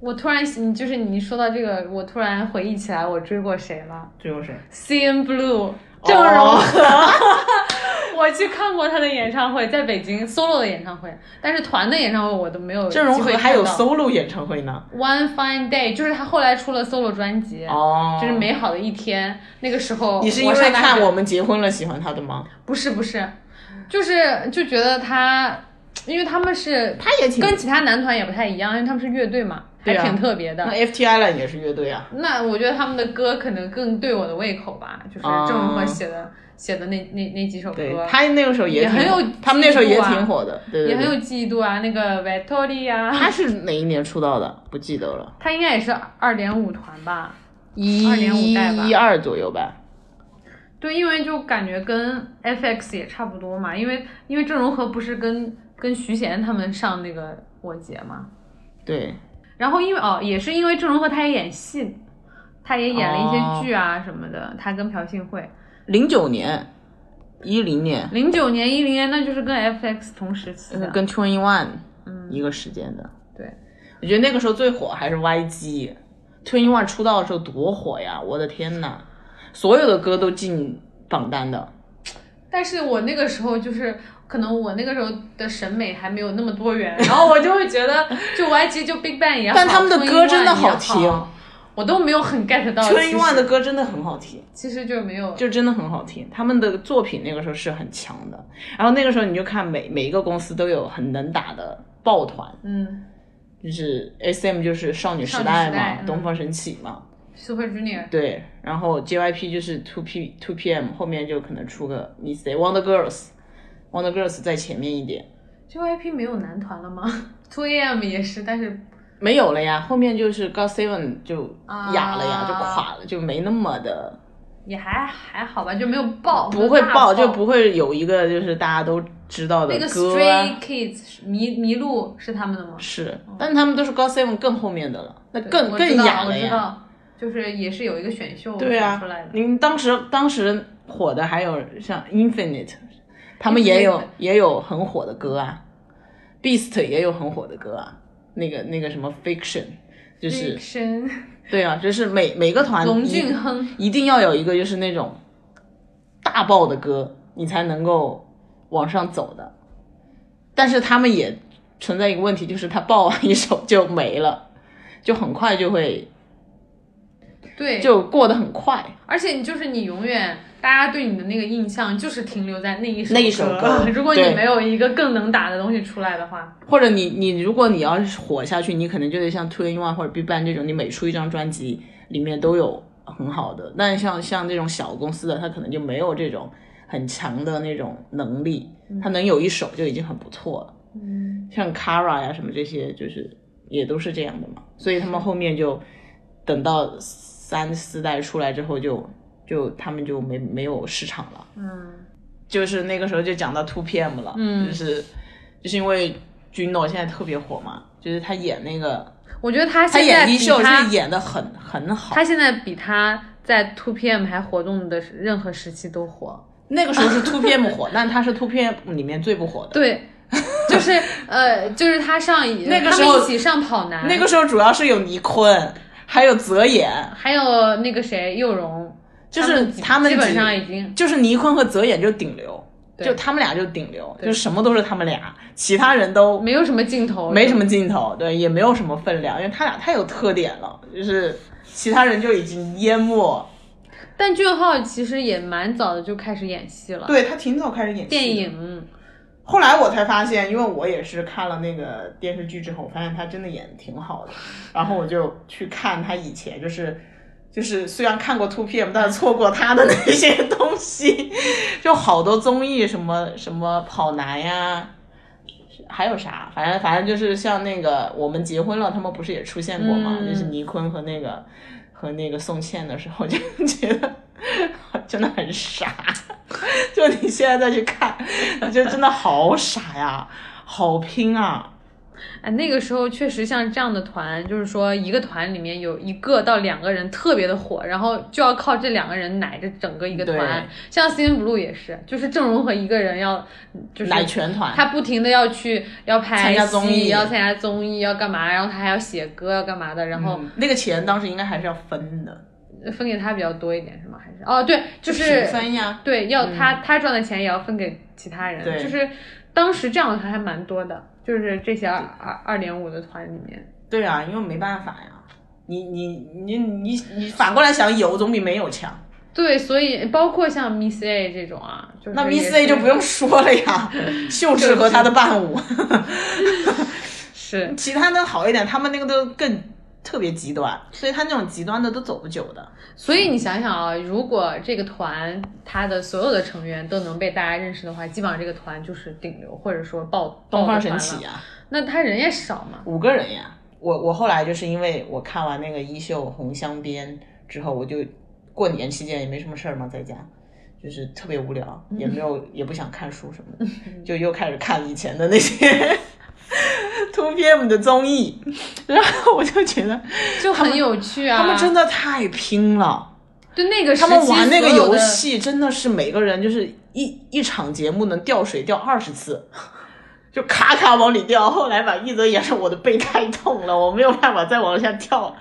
我突然你就是你说到这个，我突然回忆起来我追过谁了追过谁？？CN Blue 郑容和。我去看过他的演唱会，在北京 solo 的演唱会，但是团的演唱会我都没有郑容和还有 solo 演唱会呢。One Fine Day，就是他后来出了 solo 专辑，哦，就是美好的一天。那个时候你是因为看我们结婚了喜欢他的吗？不是不是，就是就觉得他，因为他们是他也挺跟其他男团也不太一样，因为他们是乐队嘛，还挺特别的。那 FT Island 也是乐队啊。那我觉得他们的歌可能更对我的胃口吧，就是哦郑容和写的、写的那那那几首对歌，他那个时候挺也很有他们那时候也挺火的，对对对。也很有记忆度啊。那个 Victoria 啊，他是哪一年出道的？不记得了，他应该也是二点五团吧？一2.5代吧一二左右吧。对，因为就感觉跟 FX 也差不多嘛，因为因为郑容和不是跟跟徐贤他们上那个我姐嘛，对，然后因为哦，也是因为郑容和他也演戏，他也演了一些剧啊什么的，他跟朴信惠，零九年，一零年，零九年、一零年那就是跟 FX 同时期的，跟 Twenty One 嗯一个时间的。对，我觉得那个时候最火还是 YG。Twenty One 出道的时候多火呀！我的天呐，所有的歌都进榜单的。但是我那个时候就是。可能我那个时候的审美还没有那么多元，然后我就会觉得，就 YG 就 Big Bang 一样，但他们的歌真的好听我都没有很 get 到。其 One 实的歌真的很好听，其实就没有，就真的很好听。他们的作品那个时候是很强的。然后那个时候你就看每每一个公司都有很能打的抱团，嗯就是 S M 就是少女时代嘛，代嗯东方神起嘛，，Super Junior，对。然后 J Y P 就是 Two P Two P M，后面就可能出个 Miss A Wonder Girls 在前面一点。JYP 没有男团了吗？Two AM 也是，但是没有了呀，后面就是 God Seven 就啊哑了呀，就垮了，就没那么的也还还好吧，就没有爆，不会爆，就不会有一个就是大家都知道的那个歌 Stray Kids 迷迷路是他们的吗？是，但是他们都是 God Seven 更后面的了，那更更哑了呀。我知道，就是也是有一个选秀对啊选出来的。，您当时当时火的还有像 Infinite，他们也有也有很火的歌啊，Beast 也有很火的歌啊，那个那个什么 Fiction，就是神对啊，就是每每个团龙俊亨，一定要有一个就是那种大爆的歌，你才能够往上走的。但是他们也存在一个问题，就是他爆完一首就没了，就很快就会对，就过得很快。而且你就是你永远。大家对你的那个印象就是停留在那一首那一首歌 如果你没有一个更能打的东西出来的话，或者你你如果你要是火下去，你可能就得像 Two in One 或者 BigBang 这种，你每出一张专辑里面都有很好的。但像像这种小公司的，他可能就没有这种很强的那种能力，他能有一首就已经很不错了。嗯，像 Kara 呀什么这些，就是也都是这样的嘛。所以他们后面就等到三四代出来之后就，就他们就没没有市场了。嗯，就是那个时候就讲到 Two PM 了，嗯就是就是因为 Juno 现在特别火嘛，就是他演那个我觉得他他现在比演衣袖他是演的很很好，他现在比他在 Two PM 还活动的任何时期都火。那个时候是 Two PM 火，但他是 Two PM 里面最不火的。对，就是呃，就是他上那个时候一起上跑男，那个时候主要是有倪坤，还有泽演，还有那个谁佑荣，就是他们基本上已经就是倪坤和泽演就顶流，就他们俩就顶流，就什么都是他们俩，其他人都没有什么镜头，没什么镜头，对，也没有什么分量，因为他俩太有特点了，就是其他人就已经淹没。但俊浩其实也蛮早的就开始演戏了，对他挺早开始演戏电，影后来我才发现，因为我也是看了那个电视剧之后，我发现他真的演的挺好的，然后我就去看他以前就是。就是虽然看过 Two PM，但是错过他的那些东西，就好多综艺，什么什么跑男呀，还有啥，反正反正就是像那个我们结婚了，他们不是也出现过吗？嗯就是倪坤和那个和那个宋茜的时候，就 觉得真的很傻。就你现在再去看，就真的好傻呀，好拼啊！哎，那个时候确实像这样的团，就是说一个团里面有一个到两个人特别的火，然后就要靠这两个人奶着整个一个团对。像 CN Blue 也是，就是郑容和一个人要就是奶全团，他不停的要去要拍参加综艺戏要参加综艺，要干嘛，然后他还要写歌，要干嘛的，然后嗯那个钱当时应该还是要分的，分给他比较多一点，是吗？还是哦，对，就是分呀。对，要他、他赚的钱也要分给其他人，对就是当时这样的团还蛮多的，就是这些二二二点五的团里面。对啊，因为没办法呀，你你你你你反过来想，有总比没有强。对，所以包括像 Miss A 这种啊，就是那 Miss A 就不用说了呀，秀智和他的伴舞，是其他的好一点，他们那个都更特别极端，所以他那种极端的都走不久的。所以你想想啊，如果这个团他的所有的成员都能被大家认识的话，基本上这个团就是顶流，或者说爆东方。神起啊，那他人也少嘛，五个人呀。我我后来就是因为我看完那个《衣袖红镶边》之后，我就过年期间也没什么事儿嘛，在家就是特别无聊，也没有也不想看书什么的，就又开始看以前的那些 Two PM 的综艺，然后我就觉得就很有趣啊。他们真的太拼了。就那个时他们玩那个游戏真的是每个人就是一一场节目能掉水掉二十次，就咔咔往里掉。后来把一泽演说我的背太痛了，我没有办法再往下跳，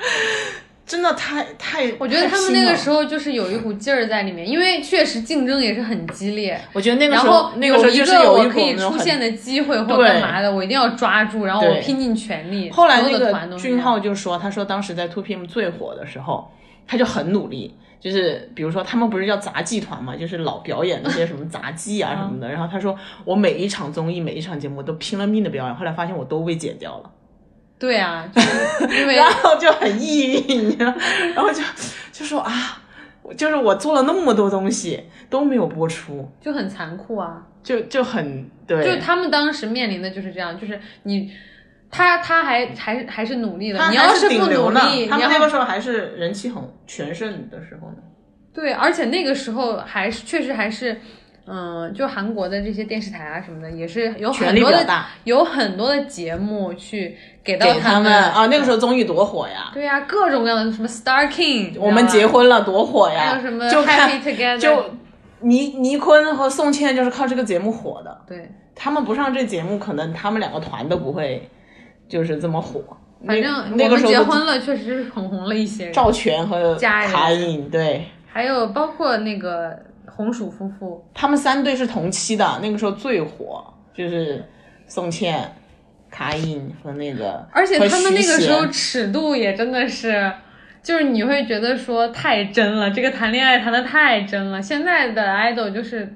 真的太太。我觉得他们那个时候，就是有一股劲儿在里面，因为确实竞争也是很激烈。我觉得那个时候后那个时候就是一个我一可以出现的机会或干嘛的，我一定要抓住，然后我拼尽全力。后来那个俊浩就说，他说当时在 Two PM 最火的时候，他就很努力，就是比如说他们不是叫杂技团嘛，就是老表演那些什么杂技啊什么的。然后他说我每一场综艺每一场节目都拼了命的表演，后来发现我都被剪掉了。对啊，就是因为 然后就很抑郁，你知道，然后就就说啊，就是我做了那么多东西都没有播出，就很残酷啊。就就很对，就他们当时面临的就是这样，就是你他他还还还是努力的，你要是不努力，，他们那个时候还是人气很全盛的时候呢。对，而且那个时候还是确实还是。嗯，就韩国的这些电视台啊什么的，也是有很多的有很多的节目去给到给他们啊，那个时候综艺多火呀！对呀、各种各样的什么 Star King，我们结婚婚了多火呀！还有什么就看 就倪倪坤和宋茜就是靠这个节目火的。对，他们不上这节目，可能他们两个团都不会就是这么火。反正那个时候结婚了，确实是捧红了一些人，赵全和家人卡颖，对还有包括那个红薯夫妇，他们三对是同期的，那个时候最火就是宋茜、卡颖和那个，而且他们那个时候尺度也真的是，就是你会觉得说太真了，这个谈恋爱谈的太真了。现在的 idol 就是，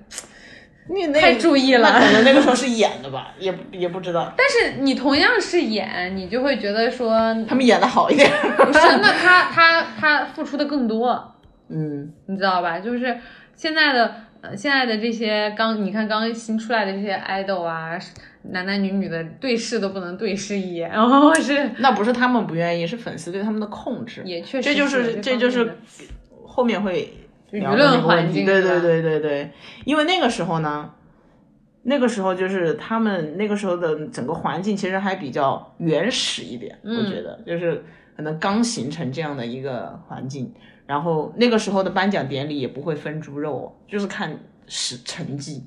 你那太注意了可能那个时候是演的吧，也也不知道，但是你同样是演，你就会觉得说，他们演的好一点。不是，那他他他付出的更多，嗯，你知道吧？就是现在的呃，现在的这些刚你看刚新出来的这些 idol 啊，男男女女的对视都不能对视一眼，然后是 那不是他们不愿意，是粉丝对他们的控制。也确实这就是这就是后面会舆论环境对对对对对，因为那个时候呢，那个时候就是他们那个时候的整个环境其实还比较原始一点，我嗯。觉得。就是可能刚形成这样的一个环境。然后那个时候的颁奖典礼也不会分猪肉，就是看实成绩，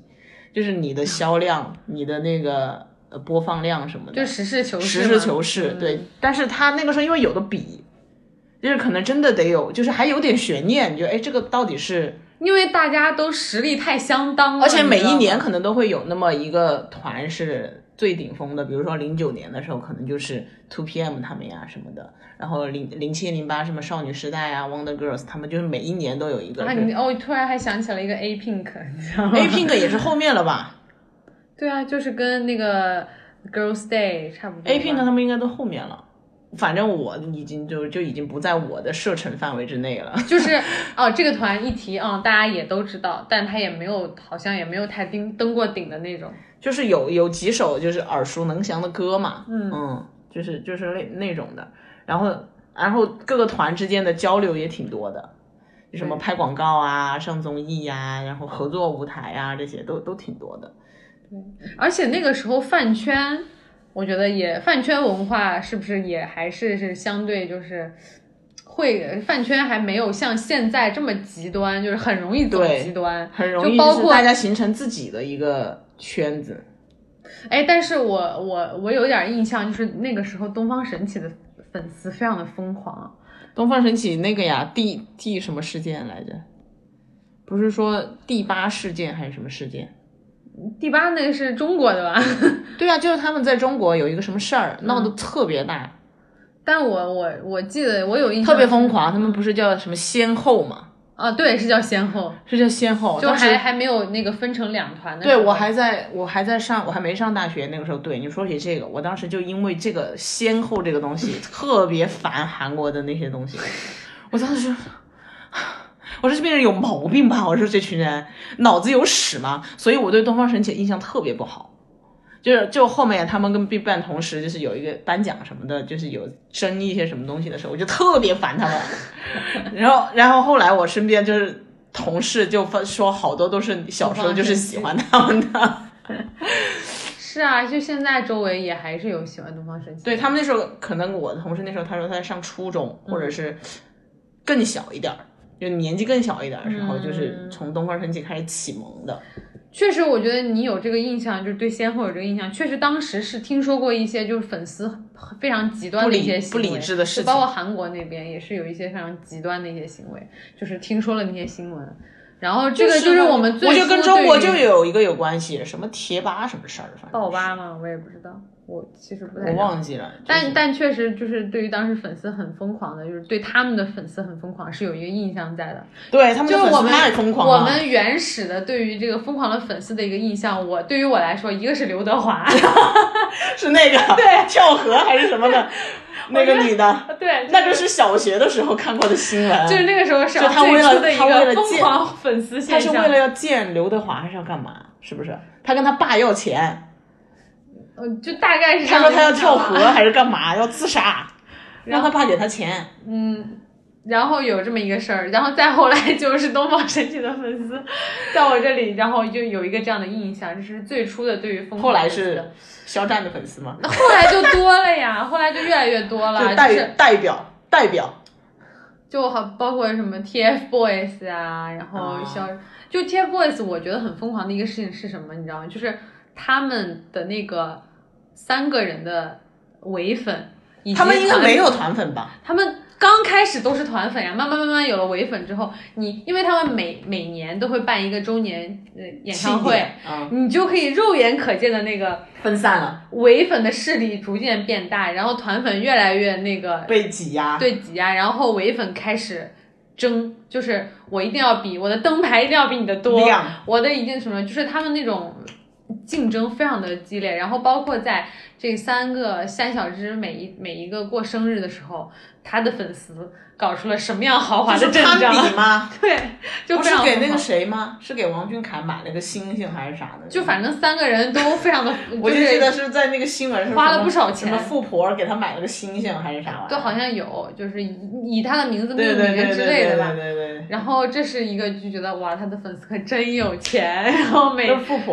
就是你的销量、你的那个呃播放量什么的，就实事求是实，事求是，嗯对。但是他那个时候因为有的比，就是可能真的得有，就是还有点悬念，你就哎这个到底是，因为大家都实力太相当了，而且每一年可能都会有那么一个团是最顶峰的，比如说零九年的时候可能就是 Two PM 他们呀什么的，然后零零七零八什么少女时代啊 Wonder Girls 他们就是每一年都有一个啊，你哦，突然还想起了一个 A Pink，你知道吗 A Pink 也是后面了吧 对啊，就是跟那个 Girls Day 差不多。？A Pink 他们应该都后面了，反正我已经就就已经不在我的射程范围之内了。就是 哦，这个团一提，嗯，大家也都知道，但他也没有，好像也没有太登登过顶的那种。就是有有几首就是耳熟能详的歌嘛，嗯。就是就是那那种的，然后然后各个团之间的交流也挺多的，什么拍广告啊、上综艺呀、然后合作舞台呀、这些都都挺多的。对而且那个时候饭圈，我觉得也饭圈文化是不是也还是是相对就是会饭圈还没有像现在这么极端，就是很容易走极端，很。容易就包括就是大家形成自己的一个圈子。哎，但是我我我有点印象，就是那个时候东方神起的粉丝非常的疯狂，东方神起那个呀，第第什么事件来着？不是说第八事件还是什么事件？第八那个是中国的吧？对啊，就是他们在中国有一个什么事儿闹得嗯特别大，但我我我记得我有印象，特别疯狂。他们不是叫什么先后嘛？啊，对，是叫先后，是叫先后。就还还没有那个分成两团的。对我还在我还在上，我还没上大学那个时候。对你说起这个，我当时就因为这个先后这个东西特别烦韩国的那些东西，我当时就。我说这边人有毛病吧？我说这群人脑子有屎吗？所以我对东方神起印象特别不好。就是就后面他们跟 BigBang 同时就是有一个颁奖什么的，就是有争一些什么东西的时候，我就特别烦他们。然后然后后来我身边就是同事就分说好多都是小时候就是喜欢他们的。是啊，就现在周围也还是有喜欢东方神起。对他们那时候，可能我的同事那时候他说他在上初中，或者是更小一点儿，就年纪更小一点儿的时候，就是从东方神起开始启蒙的。确实，我觉得你有这个印象，就是对先后有这个印象。确实，当时是听说过一些就是粉丝非常极端的一些行为，不理不理智的事情就包括韩国那边也是有一些非常极端的一些行为，就是听说了那些新闻。然后这个就是我们最我就跟中国就有有一个有关系，什么贴吧什么事儿，反正爆吧吗？我也不知道，我其实不太我忘记了。就是但但确实就是对于当时粉丝很疯狂的，就是对他们的粉丝很疯狂，是有一个印象在的。对他们就是我们太疯狂了。我们原始的对于这个疯狂的粉丝的一个印象，我对于我来说，一个是刘德华 是那个对 跳河还是什么的，那个女的，对，那就是小学的时候看过的新闻。就是那个时候是就他为了最初的一他为了个疯见狂粉丝现象，他是为了要见刘德华还是要干嘛？是不是？他跟他爸要钱，呃就大概是他说他要跳河还是干嘛？要自杀，让他爸给他钱。嗯，然后有这么一个事儿，然后再后来就 是东方神起的粉丝在我这里，然后就有一个这样的印象，这是最初的对于疯狂后来是肖战的粉丝吗？那后来就多了呀，后来就越来越多了，就代就是代表代表，就好包括什么 TFBOYS 啊，然后啊、就 TFBOYS，我觉得很疯狂的一个事情是什么，你知道吗？就是他们的那个三个人的唯粉，他们应该没有团粉吧？他们刚开始都是团粉呀，慢慢慢慢有了唯粉之后，你因为他们每每年都会办一个周年呃演唱会，啊，你就可以肉眼可见的那个分散了，唯粉的势力逐渐变大，然后团粉越来越那个被挤压。对挤压，然后唯粉开始争，就是我一定要比我的灯牌一定要比你的多亮，我的一定什么，就是他们那种竞争非常的激烈，然后包括在这三个三小只每一每一个过生日的时候，他的粉丝搞出了什么样豪华的阵仗？比吗？对，就不是给那个谁吗？是给王俊凯买了个星星还是啥的？就反正三个人都非常的，我就就是记得是在那个新闻上花了不少钱什么富婆给他买了个星星还是啥玩意儿？都好像有，就是以以他的名字命对对对名对对对之类的吧。对对对。对，然后这是一个就觉得哇，他的粉丝可真有钱，然后每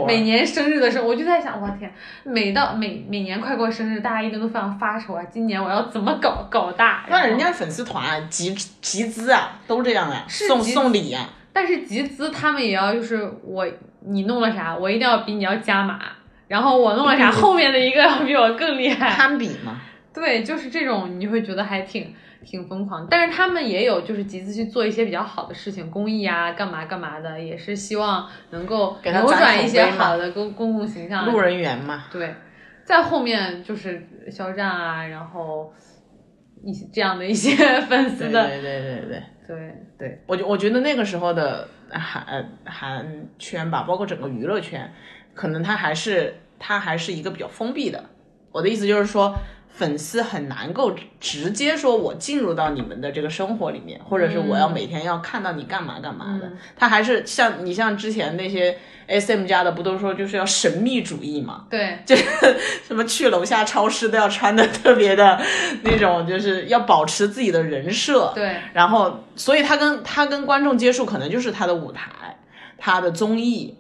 每年生日的时候，我就在想，我天，每到每每年快过生日，大家一定都非常发愁啊，今年我要怎么搞搞大？那人家粉丝团集集资啊，都这样啊，送送礼啊，但是集资他们也要就是我你弄了啥，我一定要比你要加码，然后我弄了啥，后面的一个要比我更厉害。攀比嘛。对，就是这种，你会觉得还挺挺疯狂。但是他们也有就是集资去做一些比较好的事情，公益啊，干嘛干嘛的，也是希望能够扭给他攒转一些好的公公共形象。路人缘嘛，对，在后面就是肖战啊，然后一些这样的一些 粉丝的，对对对对对对对，我觉我觉得那个时候的韩韩圈吧，包括整个娱乐圈，可能它还是它还是一个比较封闭的。我的意思就是说，粉丝很难够直接说我进入到你们的这个生活里面，或者是我要每天要看到你干嘛干嘛的。他还是像你像之前那些 S M 家的，不都说就是要神秘主义嘛？对 就是什么去楼下超市都要穿的特别的那种，就是要保持自己的人设。对然后，所以他跟他跟观众接触，可能就是他的舞台，他的综艺，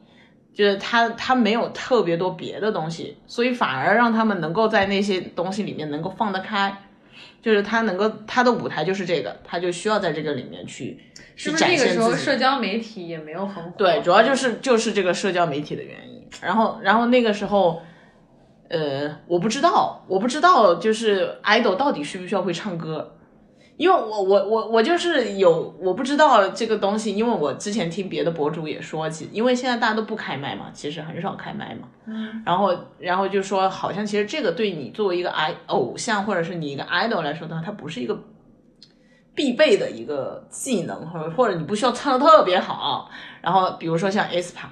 就是他他没有特别多别的东西，所以反而让他们能够在那些东西里面能够放得开，就是他能够他的舞台就是这个，他就需要在这个里面去去是不是那个。时候社交媒体也没有很火？对，主要就是就是这个社交媒体的原因。然后，然后那个时候，呃，我不知道，我不知道，就是 idol 到底需不需要会唱歌，因为我我我我就是有我不知道这个东西，因为我之前听别的博主也说起，因为现在大家都不开麦嘛，其实很少开麦嘛，嗯，然后然后就说好像其实这个对你作为一个 i 偶像或者是你一个 idol 来说的话，它不是一个必备的一个技能，或者或者你不需要唱的特别好。然后比如说像 aespa，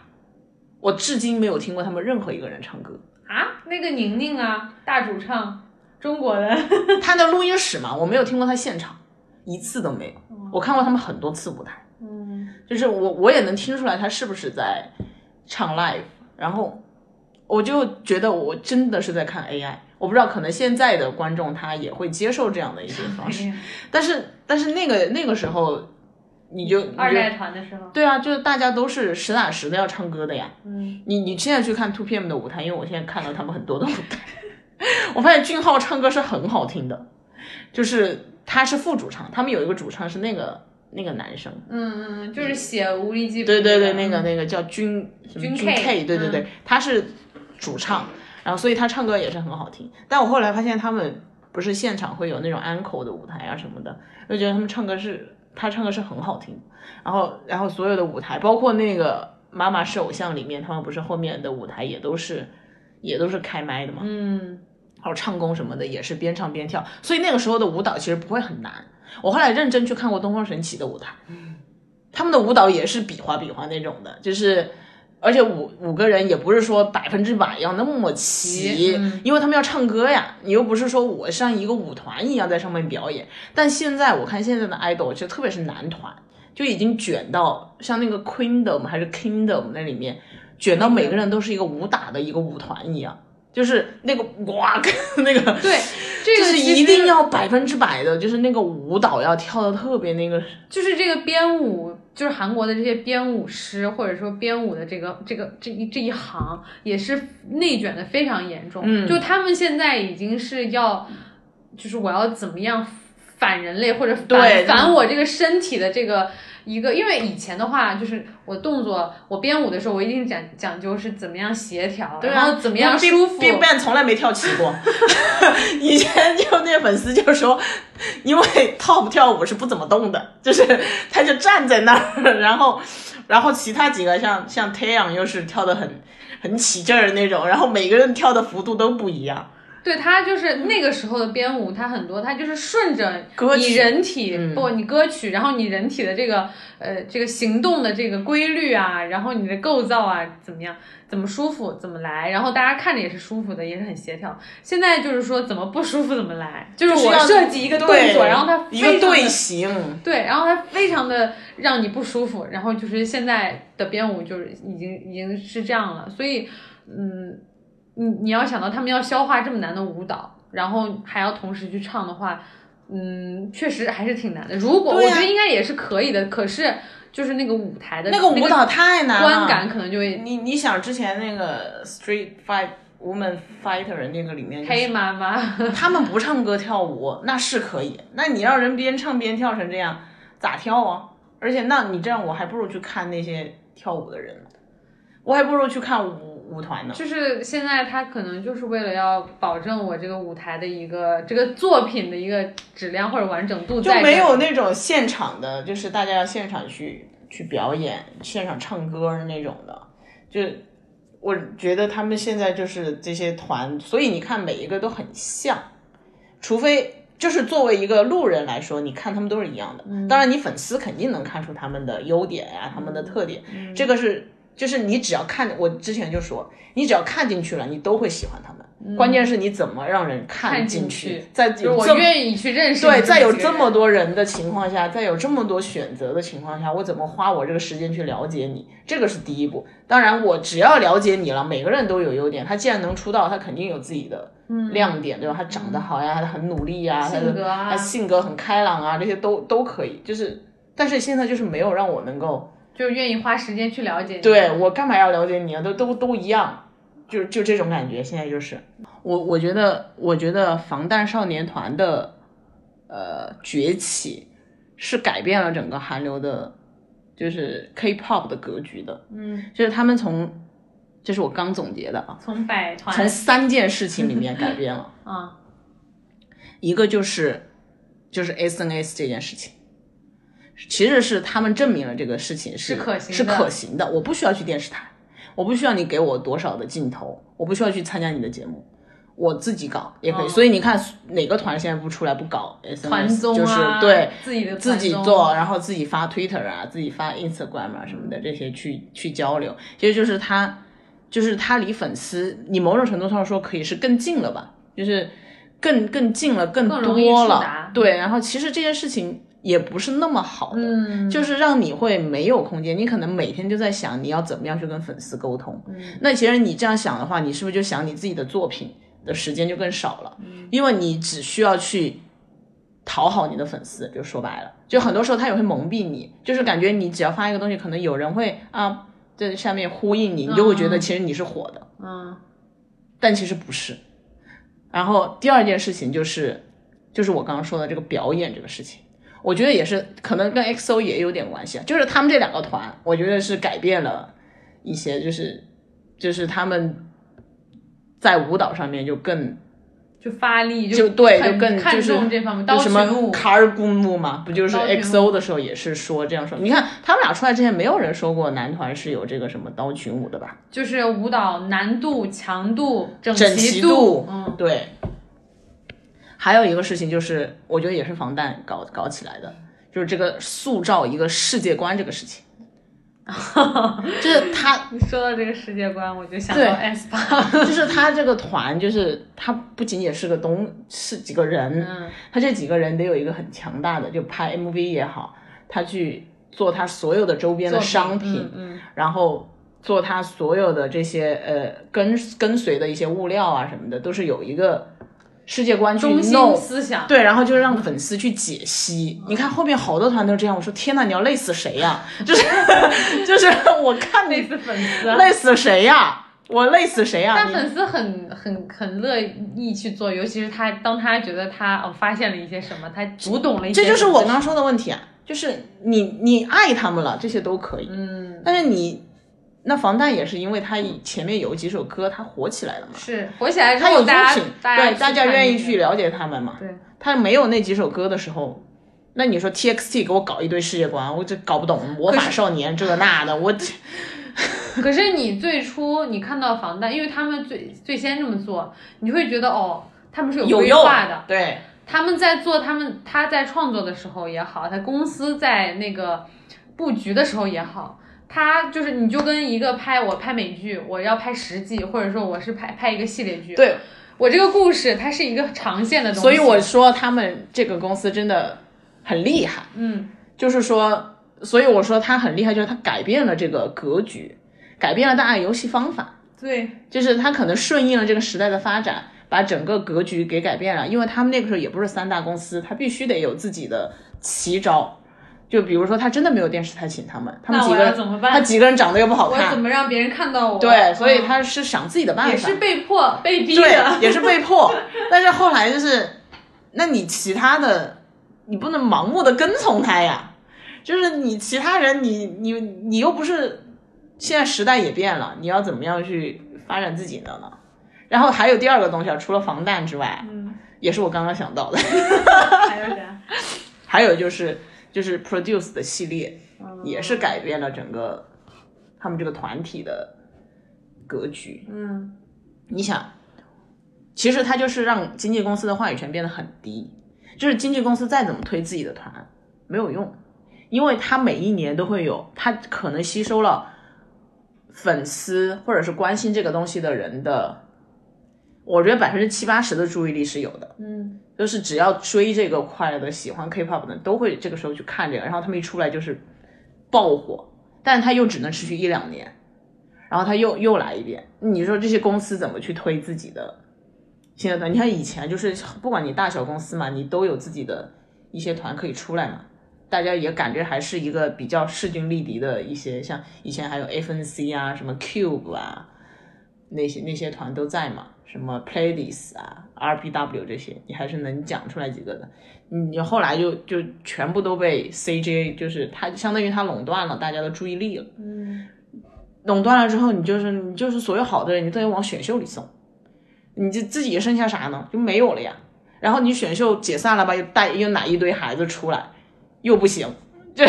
我至今没有听过他们任何一个人唱歌。啊，那个宁宁啊，大主唱，中国的，他的录音室嘛，我没有听过他现场，一次都没有。我看过他们很多次舞台，嗯，就是我我也能听出来他是不是在唱 live，然后我就觉得我真的是在看 AI。我不知道，可能现在的观众他也会接受这样的一些方式，但是但是那个那个时候，你就二代团的时候，对啊，就是大家都是实打实的要唱歌的呀。嗯，你你现在去看 Two PM 的舞台，因为我现在看了他们很多的舞台，我发现俊浩唱歌是很好听的，就是他是副主唱，他们有一个主唱是那个那个男生，嗯嗯嗯，就是写无力记，对对对，那个那个叫君君君 K，K，对对对，他是主唱，然后所以他唱歌也是很好听。但我后来发现他们不是现场会有那种 uncle 的舞台啊什么的，就觉得他们唱歌是他唱歌是很好听。然后然后所有的舞台，包括那个妈妈是偶像里面，他们不是后面的舞台也都是也都是开麦的嘛，嗯，还有唱功什么的也是边唱边跳，所以那个时候的舞蹈其实不会很难。我后来认真去看过东方神起的舞台，他们的舞蹈也是比划比划那种的，就是而且五五个人也不是说百分之百要那么齐，嗯因为他们要唱歌呀，你又不是说我像一个舞团一样在上面表演。但现在我看现在的 idol，就特别是男团，就已经卷到像那个 Queendom 还是 Kingdom 那里面，卷到每个人都是一个武打的一个舞团一样。就是那个哇，那个对，这就是个其实一定要百分之百的，就是那个舞蹈要跳的特别那个，就是这个编舞，就是韩国的这些编舞师，或者说编舞的这个这个这一这一行，也是内卷的非常严重。嗯就他们现在已经是要，就是我要怎么样反人类或者反反我这个身体的这个一个，因为以前的话，就是我动作我编舞的时候，我一定讲讲究是怎么样协调，对啊，然后怎么样舒服。Big Bang 从来没跳齐过，以前就那粉丝就说，因为 Top 跳舞是不怎么动的，就是他就站在那儿，然后然后其他几个像像 Taeyang 又是跳的很很起劲儿那种，然后每个人跳的幅度都不一样。对他就是那个时候的编舞，他很多，他就是顺着你人体，嗯不，你歌曲，然后你人体的这个呃这个行动的这个规律啊，然后你的构造啊怎么样，怎么舒服怎么来，然后大家看着也是舒服的，也是很协调。现在就是说怎么不舒服怎么来，就是我要设计一个动作，然后它一个非常的队形，对，然后它非常的让你不舒服，然后就是现在的编舞就是已经已经是这样了，所以嗯，你你要想到他们要消化这么难的舞蹈，然后还要同时去唱的话，嗯，确实还是挺难的。如果、我觉得应该也是可以的，可是就是那个舞台的那个舞蹈太难了，观感可能就会你你想之前那个 Street Fight Woman Fighter 那个里面、就是，黑妈妈。他们不唱歌跳舞那是可以，那你让人边唱边跳成这样，咋跳啊？而且那你这样，我还不如去看那些跳舞的人，我还不如去看舞舞团呢。就是现在他可能就是为了要保证我这个舞台的一个这个作品的一个质量或者完整度就在，没有那种现场的，就是大家要现场去去表演、现场唱歌的那种的。就我觉得他们现在就是这些团，所以你看每一个都很像，除非就是作为一个路人来说，你看他们都是一样的。当然，你粉丝肯定能看出他们的优点呀、他们的特点，这个是。就是你只要看，我之前就说，你只要看进去了，你都会喜欢他们。关键是你怎么让人看看进进去在就是我愿意去认识对，在有这么多人的情况下，在有这么多选择的情况下，我怎么花我这个时间去了解你？这个是第一步。当然，我只要了解你了，每个人都有优点。他既然能出道，他肯定有自己的亮点，对吧？他长得好呀，他很努力呀，他的性格啊他性格很开朗啊，这些都都可以。就是，但是现在就是没有让我能够，就愿意花时间去了解你。对我干嘛要了解你啊？都都都一样。就就这种感觉，现在就是我，我觉得，我觉得防弹少年团的呃崛起是改变了整个韩流的，就是 K-pop 的格局的。嗯，就是他们从，这是我刚总结的啊，从百团从三件事情里面改变了，啊，一个就是就是 SNS 这件事情。其实是他们证明了这个事情是是可行的是可行的。我不需要去电视台，我不需要你给我多少的镜头，我不需要去参加你的节目，我自己搞也可以。哦所以你看哪个团现在不出来不搞 SNS，团综啊就是对自己的自团综己做，然后自己发 Twitter 啊，自己发 Instagram 啊什么的这些去去交流，其实就是他就是他离粉丝，你某种程度上说可以是更近了吧，就是更更近了，更多了，对。然后其实这件事情也不是那么好的，嗯，就是让你会没有空间，你可能每天就在想你要怎么样去跟粉丝沟通。嗯。那其实你这样想的话，你是不是就想你自己的作品的时间就更少了？嗯。因为你只需要去讨好你的粉丝，就说白了，就很多时候他也会蒙蔽你，就是感觉你只要发一个东西，可能有人会啊在下面呼应你，你就会觉得嗯其实你是火的，嗯。但其实不是。然后第二件事情就是，就是我刚刚说的这个表演这个事情，我觉得也是可能跟 XO 也有点关系啊，就是他们这两个团，我觉得是改变了一些，就是就是他们在舞蹈上面就更就发力就对，就更看就是重这方面，刀就什么群舞卡尔古姆嘛，不就是刀群 XO 的时候也是说这样说？你看他们俩出来之前，没有人说过男团是有这个什么刀群舞的吧？就是舞蹈难度、强度、整整齐齐度嗯，对。还有一个事情就是，我觉得也是防弹搞搞起来的，就是这个塑造一个世界观这个事情，就是他 你说到这个世界观，我就想到 S 八，就是他这个团，就是他不仅仅是个东，是几个人，嗯。他这几个人得有一个很强大的，就拍 MV 也好，他去做他所有的周边的商品，嗯。然后做他所有的这些呃跟跟随的一些物料啊什么的，都是有一个世界观去中心弄。思想，对，然后就让粉丝去解析。你看后面好多团都这样，我说天呐，你要累死谁呀、就是 就是我看你类似粉丝，累死谁呀、我累死谁呀、你但粉丝很很很乐意去做，尤其是他当他觉得他哦发现了一些什么，他读懂了一些这，就是我刚刚说的问题啊，就是你你爱他们了，这些都可以，嗯但是你那防弹也是因为他以前面有几首歌他火起来了嘛，是火起来之他有后，作大家品，对大家愿意去了解他们嘛。对，他没有那几首歌的时候，那你说 TXT 给我搞一堆世界观，我这搞不懂魔法少年这那的，我这 可是你最初你看到防弹，因为他们最最先这么做，你会觉得哦，他们是有规划的。对，他们在做他们他在创作的时候也好，他公司在那个布局的时候也好，他就是你就跟一个拍我拍美剧，我要拍十季，或者说我是拍拍一个系列剧，对，我这个故事它是一个长线的东西，所以我说他们这个公司真的很厉害，嗯。就是说，所以我说他很厉害，就是他改变了这个格局，改变了大家游戏方法。对。就是他可能顺应了这个时代的发展，把把整个格局给改变了，因为他们那个时候也不是三大公司，他必须得有自己的奇招。就比如说，他真的没有电视台请他们，他们几个人怎么办他几个人长得又不好看我怎看，么让别人看到我？对，所以嗯他是想自己的办法，也是被迫被逼对的，，也是被迫。但是后来就是，那你其他的，你不能盲目的跟从他呀。就是你其他人你，你你又不是现在时代也变了，你要怎么样去发展自己的呢？然后还有第二个东西啊，除了防弹之外，嗯，也是我刚刚想到的，还有啥？还有就是就是 Produce 的系列，嗯也是改变了整个他们这个团体的格局。嗯你想，其实它就是让经纪公司的话语权变得很低，就是经纪公司再怎么推自己的团没有用，因为他每一年都会有，他可能吸收了粉丝或者是关心这个东西的人的，我觉得百分之七八十的注意力是有的，嗯就是只要追这个块的、喜欢 K-pop 的，都会这个时候去看这个，然后他们一出来就是爆火，但他又只能持续一两年，然后他又又来一遍。你说这些公司怎么去推自己的新的团？你看以前就是不管你大小公司嘛，你都有自己的一些团可以出来嘛，大家也感觉还是一个比较势均力敌的一些，像以前还有 FNC 啊、什么 Cube 啊，那些那些团都在嘛，什么 Playlist 啊、RPW 这些，你还是能讲出来几个的。你后来就就全部都被 CJ，就是它相当于它垄断了大家的注意力了。嗯垄断了之后，你就是你就是所有好的人，你都得往选秀里送，你就自己剩下啥呢？就没有了呀。然后你选秀解散了吧，又带又奶一堆孩子出来，又不行，这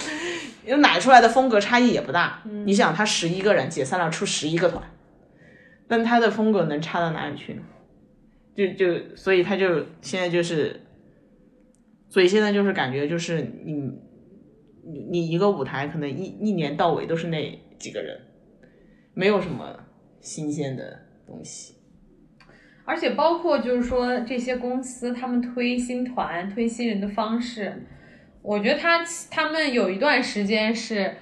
又奶出来的风格差异也不大。你想，他十一个人解散了，出十一个团，但他的风格能差到哪里去呢？就就所以他就现在就是，所以现在就是感觉就是你你你一个舞台可能一一年到尾都是那几个人，没有什么新鲜的东西。而且包括就是说这些公司他们推新团、推新人的方式，我觉得他他们有一段时间是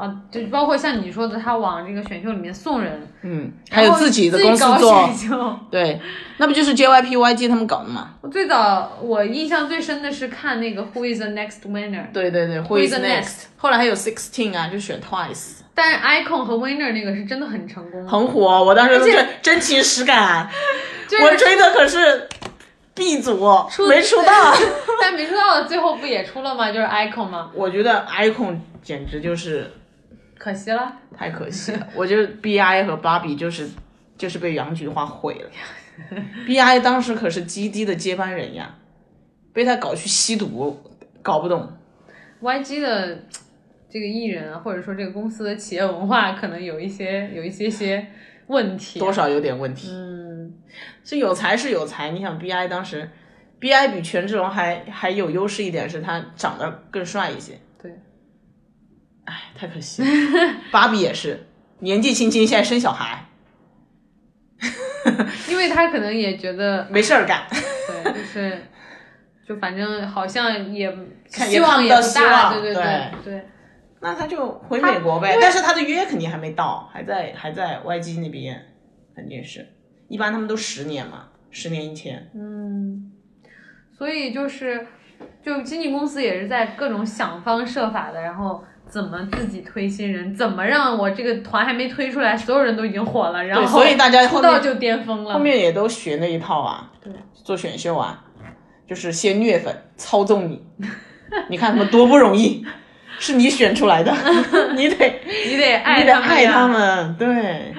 啊，就包括像你说的，他往这个选秀里面送人，嗯，还有自己的公司搞做。对，那不就是 JYP YG 他们搞的嘛？我最早我印象最深的是看那个 Who is the Next Winner，对对对，Who is the next？后来还有 Sixteen 啊，就选 Twice，但是 Icon 和 Winner 那个是真的很成功，很火，我当时都是真情实感，就是我追的可是 B 组，没出道。但没出道的最后不也出了吗？就是 Icon 吗？我觉得 Icon 简直就是可惜了。太可惜了，我觉得 BI 和芭比就是就是被杨菊花毁了。BI 当时可是基地的接班人呀，被他搞去吸毒，搞不懂。YG 的这个艺人啊，或者说这个公司的企业文化，可能有一些有一些些问题。多少有点问题。嗯，是有才是有才，你想 BI 当时，BI 比权志龙还还有优势一点，是他长得更帅一些。对，哎，太可惜了。芭比也是年纪轻轻，现在生小孩，因为他可能也觉得，没事儿干。对，就是就反正好像也看希望也看不大，对对对对。那他就回美国呗，但是他的约肯定还没到，还在还在 YG 那边，肯定是。一般他们都十年嘛，十年一签。嗯，所以就是，就经纪公司也是在各种想方设法的，然后怎么自己推新人，怎么让我这个团还没推出来，所有人都已经火了，然，后所以大家后面出道就巅峰了。后面也都学那一套啊，对，做选秀啊，就是先虐粉，操纵你，你看他们多不容易，是你选出来的，你得你得爱你得他们爱他。们，对，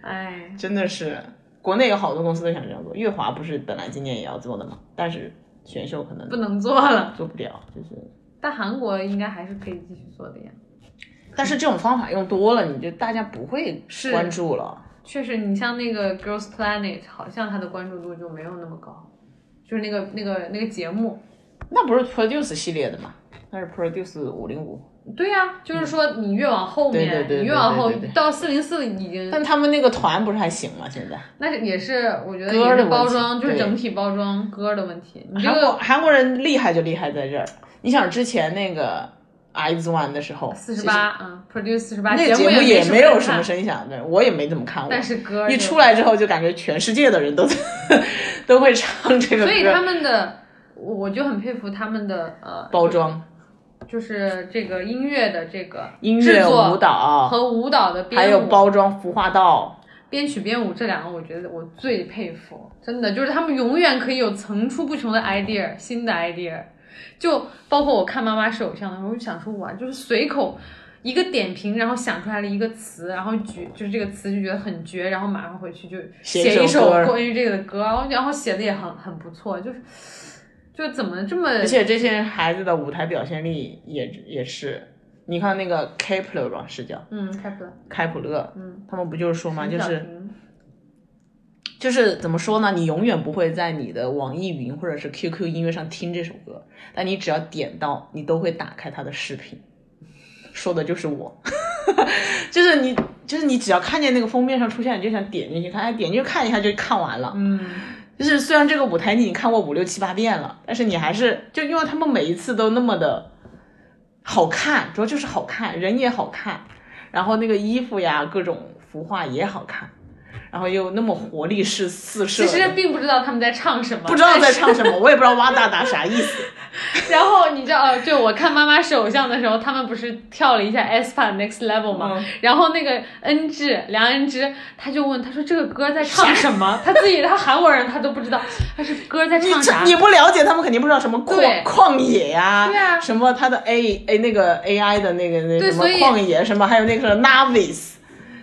哎，真的是，国内有好多公司都想这样做，乐华不是本来今年也要做的嘛，但是选秀可能不能做了。做不了，就是。但韩国应该还是可以继续做的呀。但是这种方法用多了，你就大家不会是关注了。确实，你像那个 Girls Planet，好像它的关注度就没有那么高，就是那个那个那个节目。那不是 Produce 系列的吗？那是 Produce 五零五。对呀、就是说你越往后面，对对对对你越往后到四零四已经，但他们那个团不是还行吗？现在那也是我觉得歌也是的包装，就是整体包装歌的问题。你这韩国个韩国人厉害就厉害在这儿。你想之前那个 X One 的时候，四十八，嗯，Produce 四十八，那个节目目也没没有什么声响，对我也没怎么看过。但是歌一出来之后，就感觉全世界的人都都会唱这个歌，所以他们的，我就很佩服他们的呃包装、就是这个音乐的这个音乐、制作舞蹈，和舞蹈的编舞，还有包装、服化道。编曲编舞这两个，我觉得我最佩服，真的就是他们永远可以有层出不穷的 idea，新的 idea。就包括我看《妈妈是偶像》的时候，我就想说，哇，就是随口一个点评，然后想出来了一个词，然后绝就是这个词就觉得很绝，然后马上回去就写一首关于这个的歌，然后然后写的也很很不错，就是就怎么这么而且这些孩子的舞台表现力也也是，你看那个 Kepler 吧，是叫嗯开普勒，开普勒，嗯，他们不就是说嘛，就是婷就是怎么说呢？你永远不会在你的网易云或者是 QQ 音乐上听这首歌，但你只要点到，你都会打开它的视频。说的就是我，就是你，就是你只要看见那个封面上出现，你就想点进去看，哎，点进去看一下就看完了。嗯，就是虽然这个舞台你已经看过五六七八遍了，但是你还是就因为他们每一次都那么的好看，主要就是好看，人也好看，然后那个衣服呀，各种服化也好看，然后又那么活力是四射，其实并不知道他们在唱什么，不知道在唱什么，我也不知道哇哒哒啥意思。然后你知道，就我看《妈妈是偶像》的时候，他们不是跳了一下 aespa Next Level 吗？嗯然后那个恩智梁恩之，他就问他说这个歌在唱什么？他自己他韩国人他都不知道，他是歌在你唱啥这？你不了解，他们肯定不知道什么对旷旷野呀、对啊什么他的 A A 那个 AI 的那个那什么旷野，什么还有那个 Navis，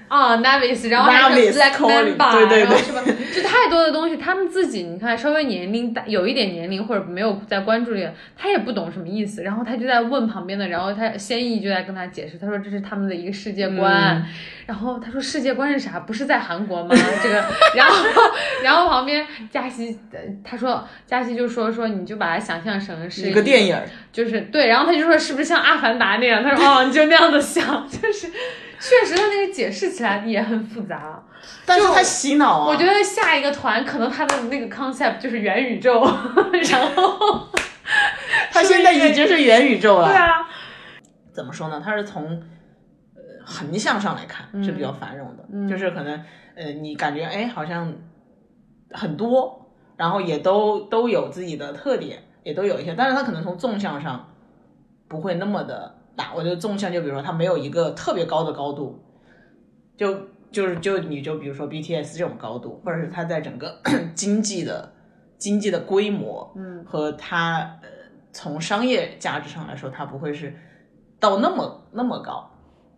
啊、n a v i s 然后还有 Black Calling，Mamba，对对对？就太多的东西，他们自己你看稍微年龄大，有一点年龄或者没有在关注这个，他也不懂什么意思，然后他就在问旁边的，然后他先意就在跟他解释，他说这是他们的一个世界观，嗯然后他说世界观是啥？不是在韩国吗？这个，然后然后旁边佳熙，呃他说佳熙就说说你就把它想象成是一个电影，就是对，然后他就说是不是像《阿凡达》那样？他说哦，你就那样的想，就是确实他那个解释起来也很复杂。但是他洗脑啊。我觉得下一个团可能他的那个 concept 就是元宇宙，然后他现在已经是元宇宙了。对啊，怎么说呢？他是从呃横向上来看是比较繁荣的，嗯就是可能呃你感觉哎好像很多，然后也都都有自己的特点，也都有一些，但是他可能从纵向上不会那么的大。我觉得纵向就比如说它没有一个特别高的高度，就就是就你就比如说 BTS 这种高度，或者是它在整个 经济的经济的规模，嗯，和它呃从商业价值上来说，它不会是到那么那么高，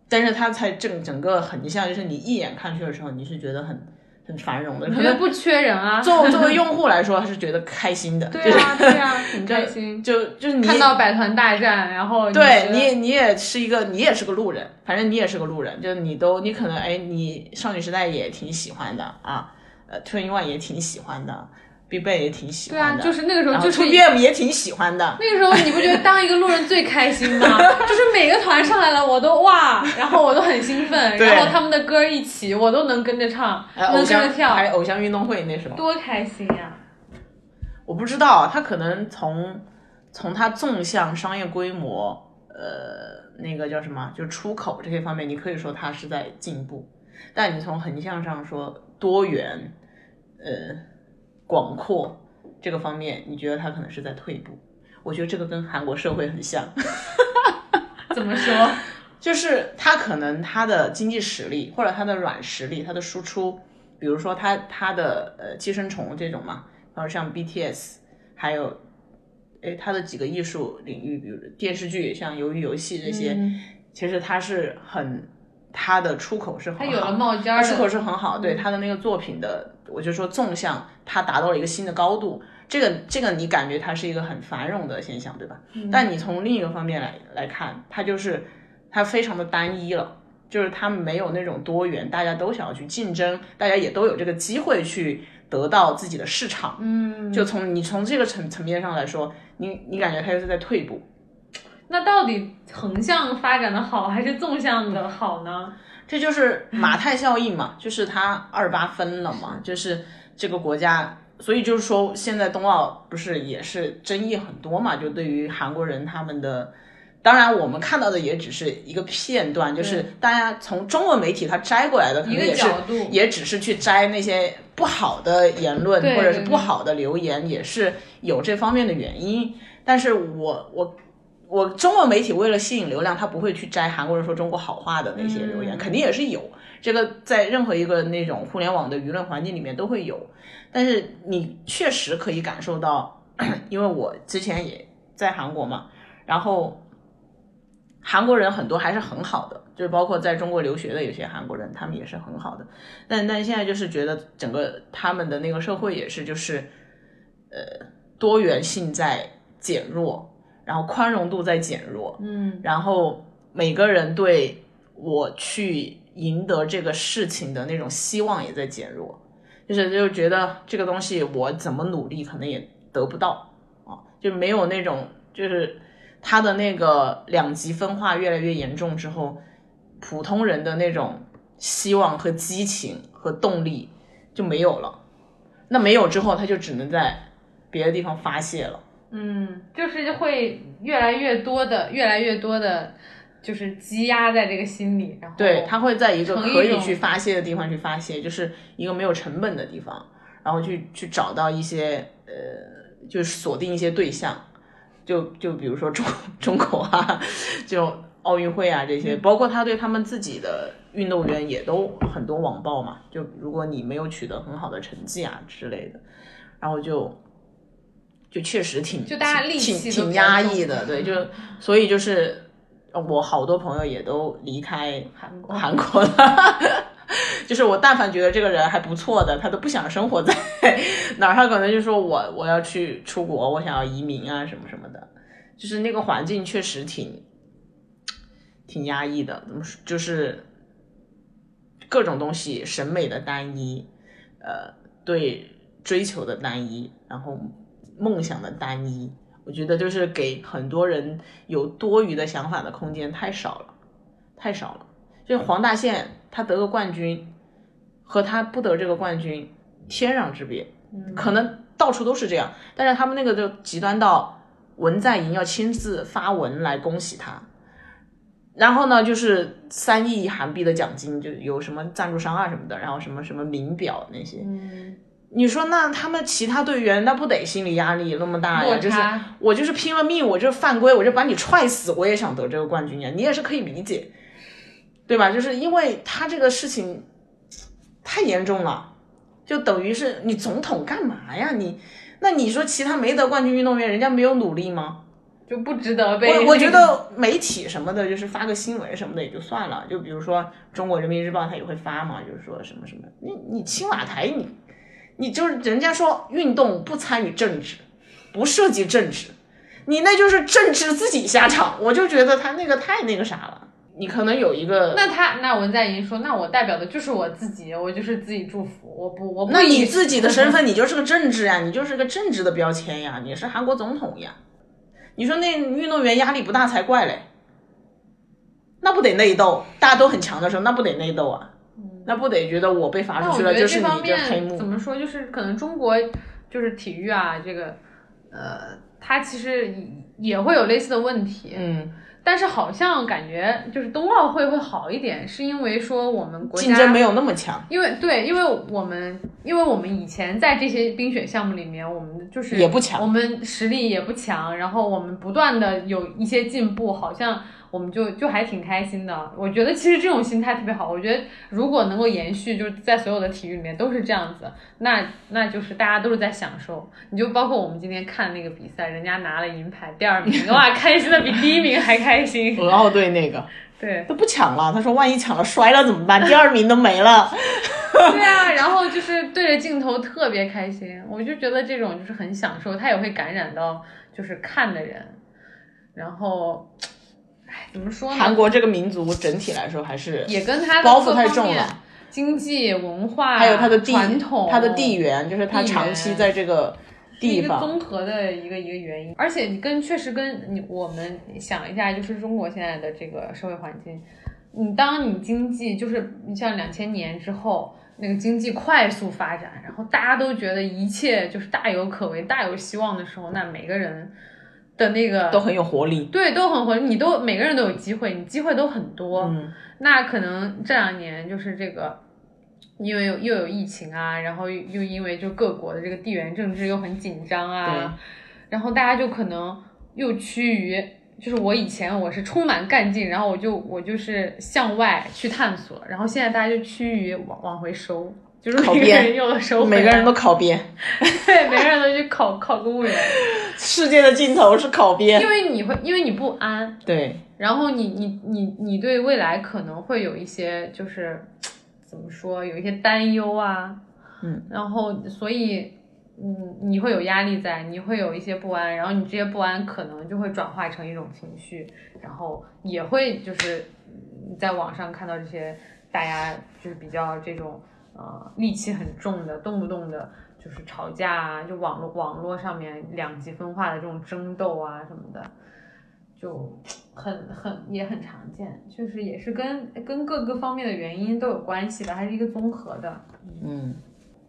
但是它才整整个横向，就是你一眼看去的时候，你是觉得很很繁荣的，可能我觉得不缺人啊。作作为用户来说，他是觉得开心的，对啊，对啊，很开心。就就是你看到百团大战，然后你对你也你也是一个你也是个路人，反正你也是个路人，就是你都你可能哎，你少女时代也挺喜欢的啊，呃，Twenty One 也挺喜欢的，BigBang 也挺喜欢对啊，就是那个时候就是 2PM 也挺喜欢的，那个时候你不觉得当一个路人最开心吗？就是每个团上来了，我都哇，然后我都很兴奋，然后他们的歌一起，我都能跟着唱，能跟着跳，还有偶像运动会那时候，多开心呀！我不知道，他可能从从他纵向商业规模，呃，那个叫什么，就出口这些方面，你可以说他是在进步，但你从横向上说多元，呃，广阔这个方面，你觉得他可能是在退步。我觉得这个跟韩国社会很像，怎么说？就是他可能他的经济实力或者他的软实力，他的输出，比如说他他的呃寄生虫这种嘛，然后像 BTS，还有哎他的几个艺术领域，比如电视剧，像鱿鱼游戏这些，嗯其实他是很他的出口是很好，他有了冒尖儿出口，是很好，对他的那个作品的，我就说纵向，它达到了一个新的高度。这个这个你感觉它是一个很繁荣的现象，对吧？但你从另一个方面来来看，它就是它非常的单一了，就是它没有那种多元，大家都想要去竞争，大家也都有这个机会去得到自己的市场。嗯，就从你从这个层层面上来说，你你感觉它就是在退步。那到底横向发展的好还是纵向的好呢？这就是马太效应嘛，就是它二八分了嘛，就是这个国家，所以就是说现在冬奥不是也是争议很多嘛，就对于韩国人他们的当然，我们看到的也只是一个片段，就是大家从中文媒体它摘过来的，可能一个也是角度也只是去摘那些不好的言论或者是不好的留言，也是有这方面的原因。但是我我我中文媒体为了吸引流量，他不会去摘韩国人说中国好话的那些留言，嗯肯定也是有。这个在任何一个那种互联网的舆论环境里面都会有，但是你确实可以感受到，因为我之前也在韩国嘛，然后韩国人很多还是很好的，就是包括在中国留学的有些韩国人，他们也是很好的。但但现在就是觉得整个他们的那个社会也是就是，呃，多元性在减弱，然后宽容度在减弱，嗯。然后每个人对我去赢得这个事情的那种希望也在减弱，就是就觉得这个东西我怎么努力可能也得不到啊，就没有那种就是他的那个两极分化越来越严重之后，普通人的那种希望和激情和动力就没有了，那没有之后他就只能在别的地方发泄了。嗯，就是会越来越多的，越来越多的，就是积压在这个心里，然后对，他会在一个可以去发泄的地方去发泄，就是一个没有成本的地方，然后去去找到一些呃，就是锁定一些对象，就就比如说中中国啊，就奥运会啊这些，包括他对他们自己的运动员也都很多网暴嘛，就如果你没有取得很好的成绩啊之类的，然后就。就确实挺就大家戾挺挺压抑的，对，就所以就是呃我好多朋友也都离开韩国韩国了，就是我但凡觉得这个人还不错的，他都不想生活在 哪儿，他可能就说我我要去出国，我想要移民啊什么什么的，就是那个环境确实挺挺压抑的，怎么说就是各种东西审美的单一，呃，对追求的单一，然后梦想的单一，我觉得就是给很多人有多余的想法的空间太少了，太少了。就黄大宪他得个冠军，和他不得这个冠军天壤之别，可能到处都是这样，但是他们那个就极端到文在寅要亲自发文来恭喜他。然后呢，就是三亿韩币的奖金，就有什么赞助商啊什么的，然后什么什么名表那些，嗯，你说那他们其他队员那不得心理压力那么大呀？就是我就是拼了命，我就犯规，我就把你踹死，我也想得这个冠军呀，你也是可以理解，对吧？就是因为他这个事情太严重了，就等于是你总统干嘛呀？你那你说其他没得冠军运动员，人家没有努力吗？就不值得被我我觉得媒体什么的，就是发个新闻什么的也就算了，就比如说中国人民日报，他也会发嘛，就是说什么什么，你你青瓦台你你就是人家说运动不参与政治，不涉及政治，你那就是政治自己下场，我就觉得他那个太那个啥了。你可能有一个，那他那文在寅说，那我代表的就是我自己，我就是自己祝福，我不我不那以你自己的身份，你就是个政治呀，你就是个政治的标签呀，你是韩国总统呀。你说那运动员压力不大才怪嘞，那不得内斗？大家都很强的时候，那不得内斗啊？那不得觉得我被罚出去了，就是你这黑幕面怎。么说，就是可能中国就是体育啊，这个呃，它其实也会有类似的问题，嗯，但是好像感觉就是冬奥会会好一点，是因为说我们国家竞争没有那么强，因为对，因为我们因为我们以前在这些冰雪项目里面，我们就是也不强我们实力也不强，然后我们不断的有一些进步，好像我们就就还挺开心的。我觉得其实这种心态特别好，我觉得如果能够延续，就是在所有的体育里面都是这样子，那那就是大家都是在享受。你就包括我们今天看那个比赛，人家拿了银牌，第二名，哇，开心的比第一名还开心。俄奥队那个对，都不抢了，他说万一抢了摔了怎么办？第二名都没了。对啊，然后就是对着镜头特别开心，我就觉得这种就是很享受，他也会感染到就是看的人，然后，哎，怎么说呢？韩国这个民族整体来说还是，也跟他的包袱太重了，经济文化还有它的地传统、它的地缘，就是它长期在这个是一个地方。综合的一个一个原因，而且你跟确实跟你我们想一下，就是中国现在的这个社会环境，你当你经济就是你像两千年之后那个经济快速发展，然后大家都觉得一切就是大有可为、大有希望的时候，那每个人的那个都很有活力。对，都很活，你都每个人都有机会，你机会都很多。嗯，那可能这两年就是这个，因为有又有疫情啊，然后又又因为就各国的这个地缘政治又很紧张啊，然后大家就可能又趋于，就是我以前我是充满干劲，然后我就我就是向外去探索，然后现在大家就趋于往往回收。就是考每个人编又收回每个人都考编，对，每个人都去考考公务员，世界的尽头是考编因。为你会，因为你不安，对，然后你你你你对未来可能会有一些就是怎么说，有一些担忧啊，嗯，然后所以嗯你会有压力在，你会有一些不安，然后你这些不安可能就会转化成一种情绪，然后也会就是嗯在网上看到这些大家就是比较这种呃戾气很重的，动不动的。就是吵架啊，就网络网络上面两极分化的这种争斗啊什么的，就很很也很常见，就是也是跟跟各个方面的原因都有关系的，还是一个综合的。嗯，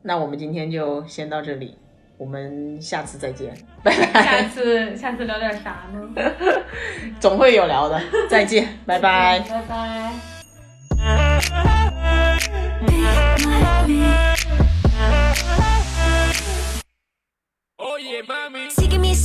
那我们今天就先到这里，我们下次再见，拜拜。下次下次聊点啥呢？总会有聊的，再见，拜拜。拜拜。Oh yeah, Sígueme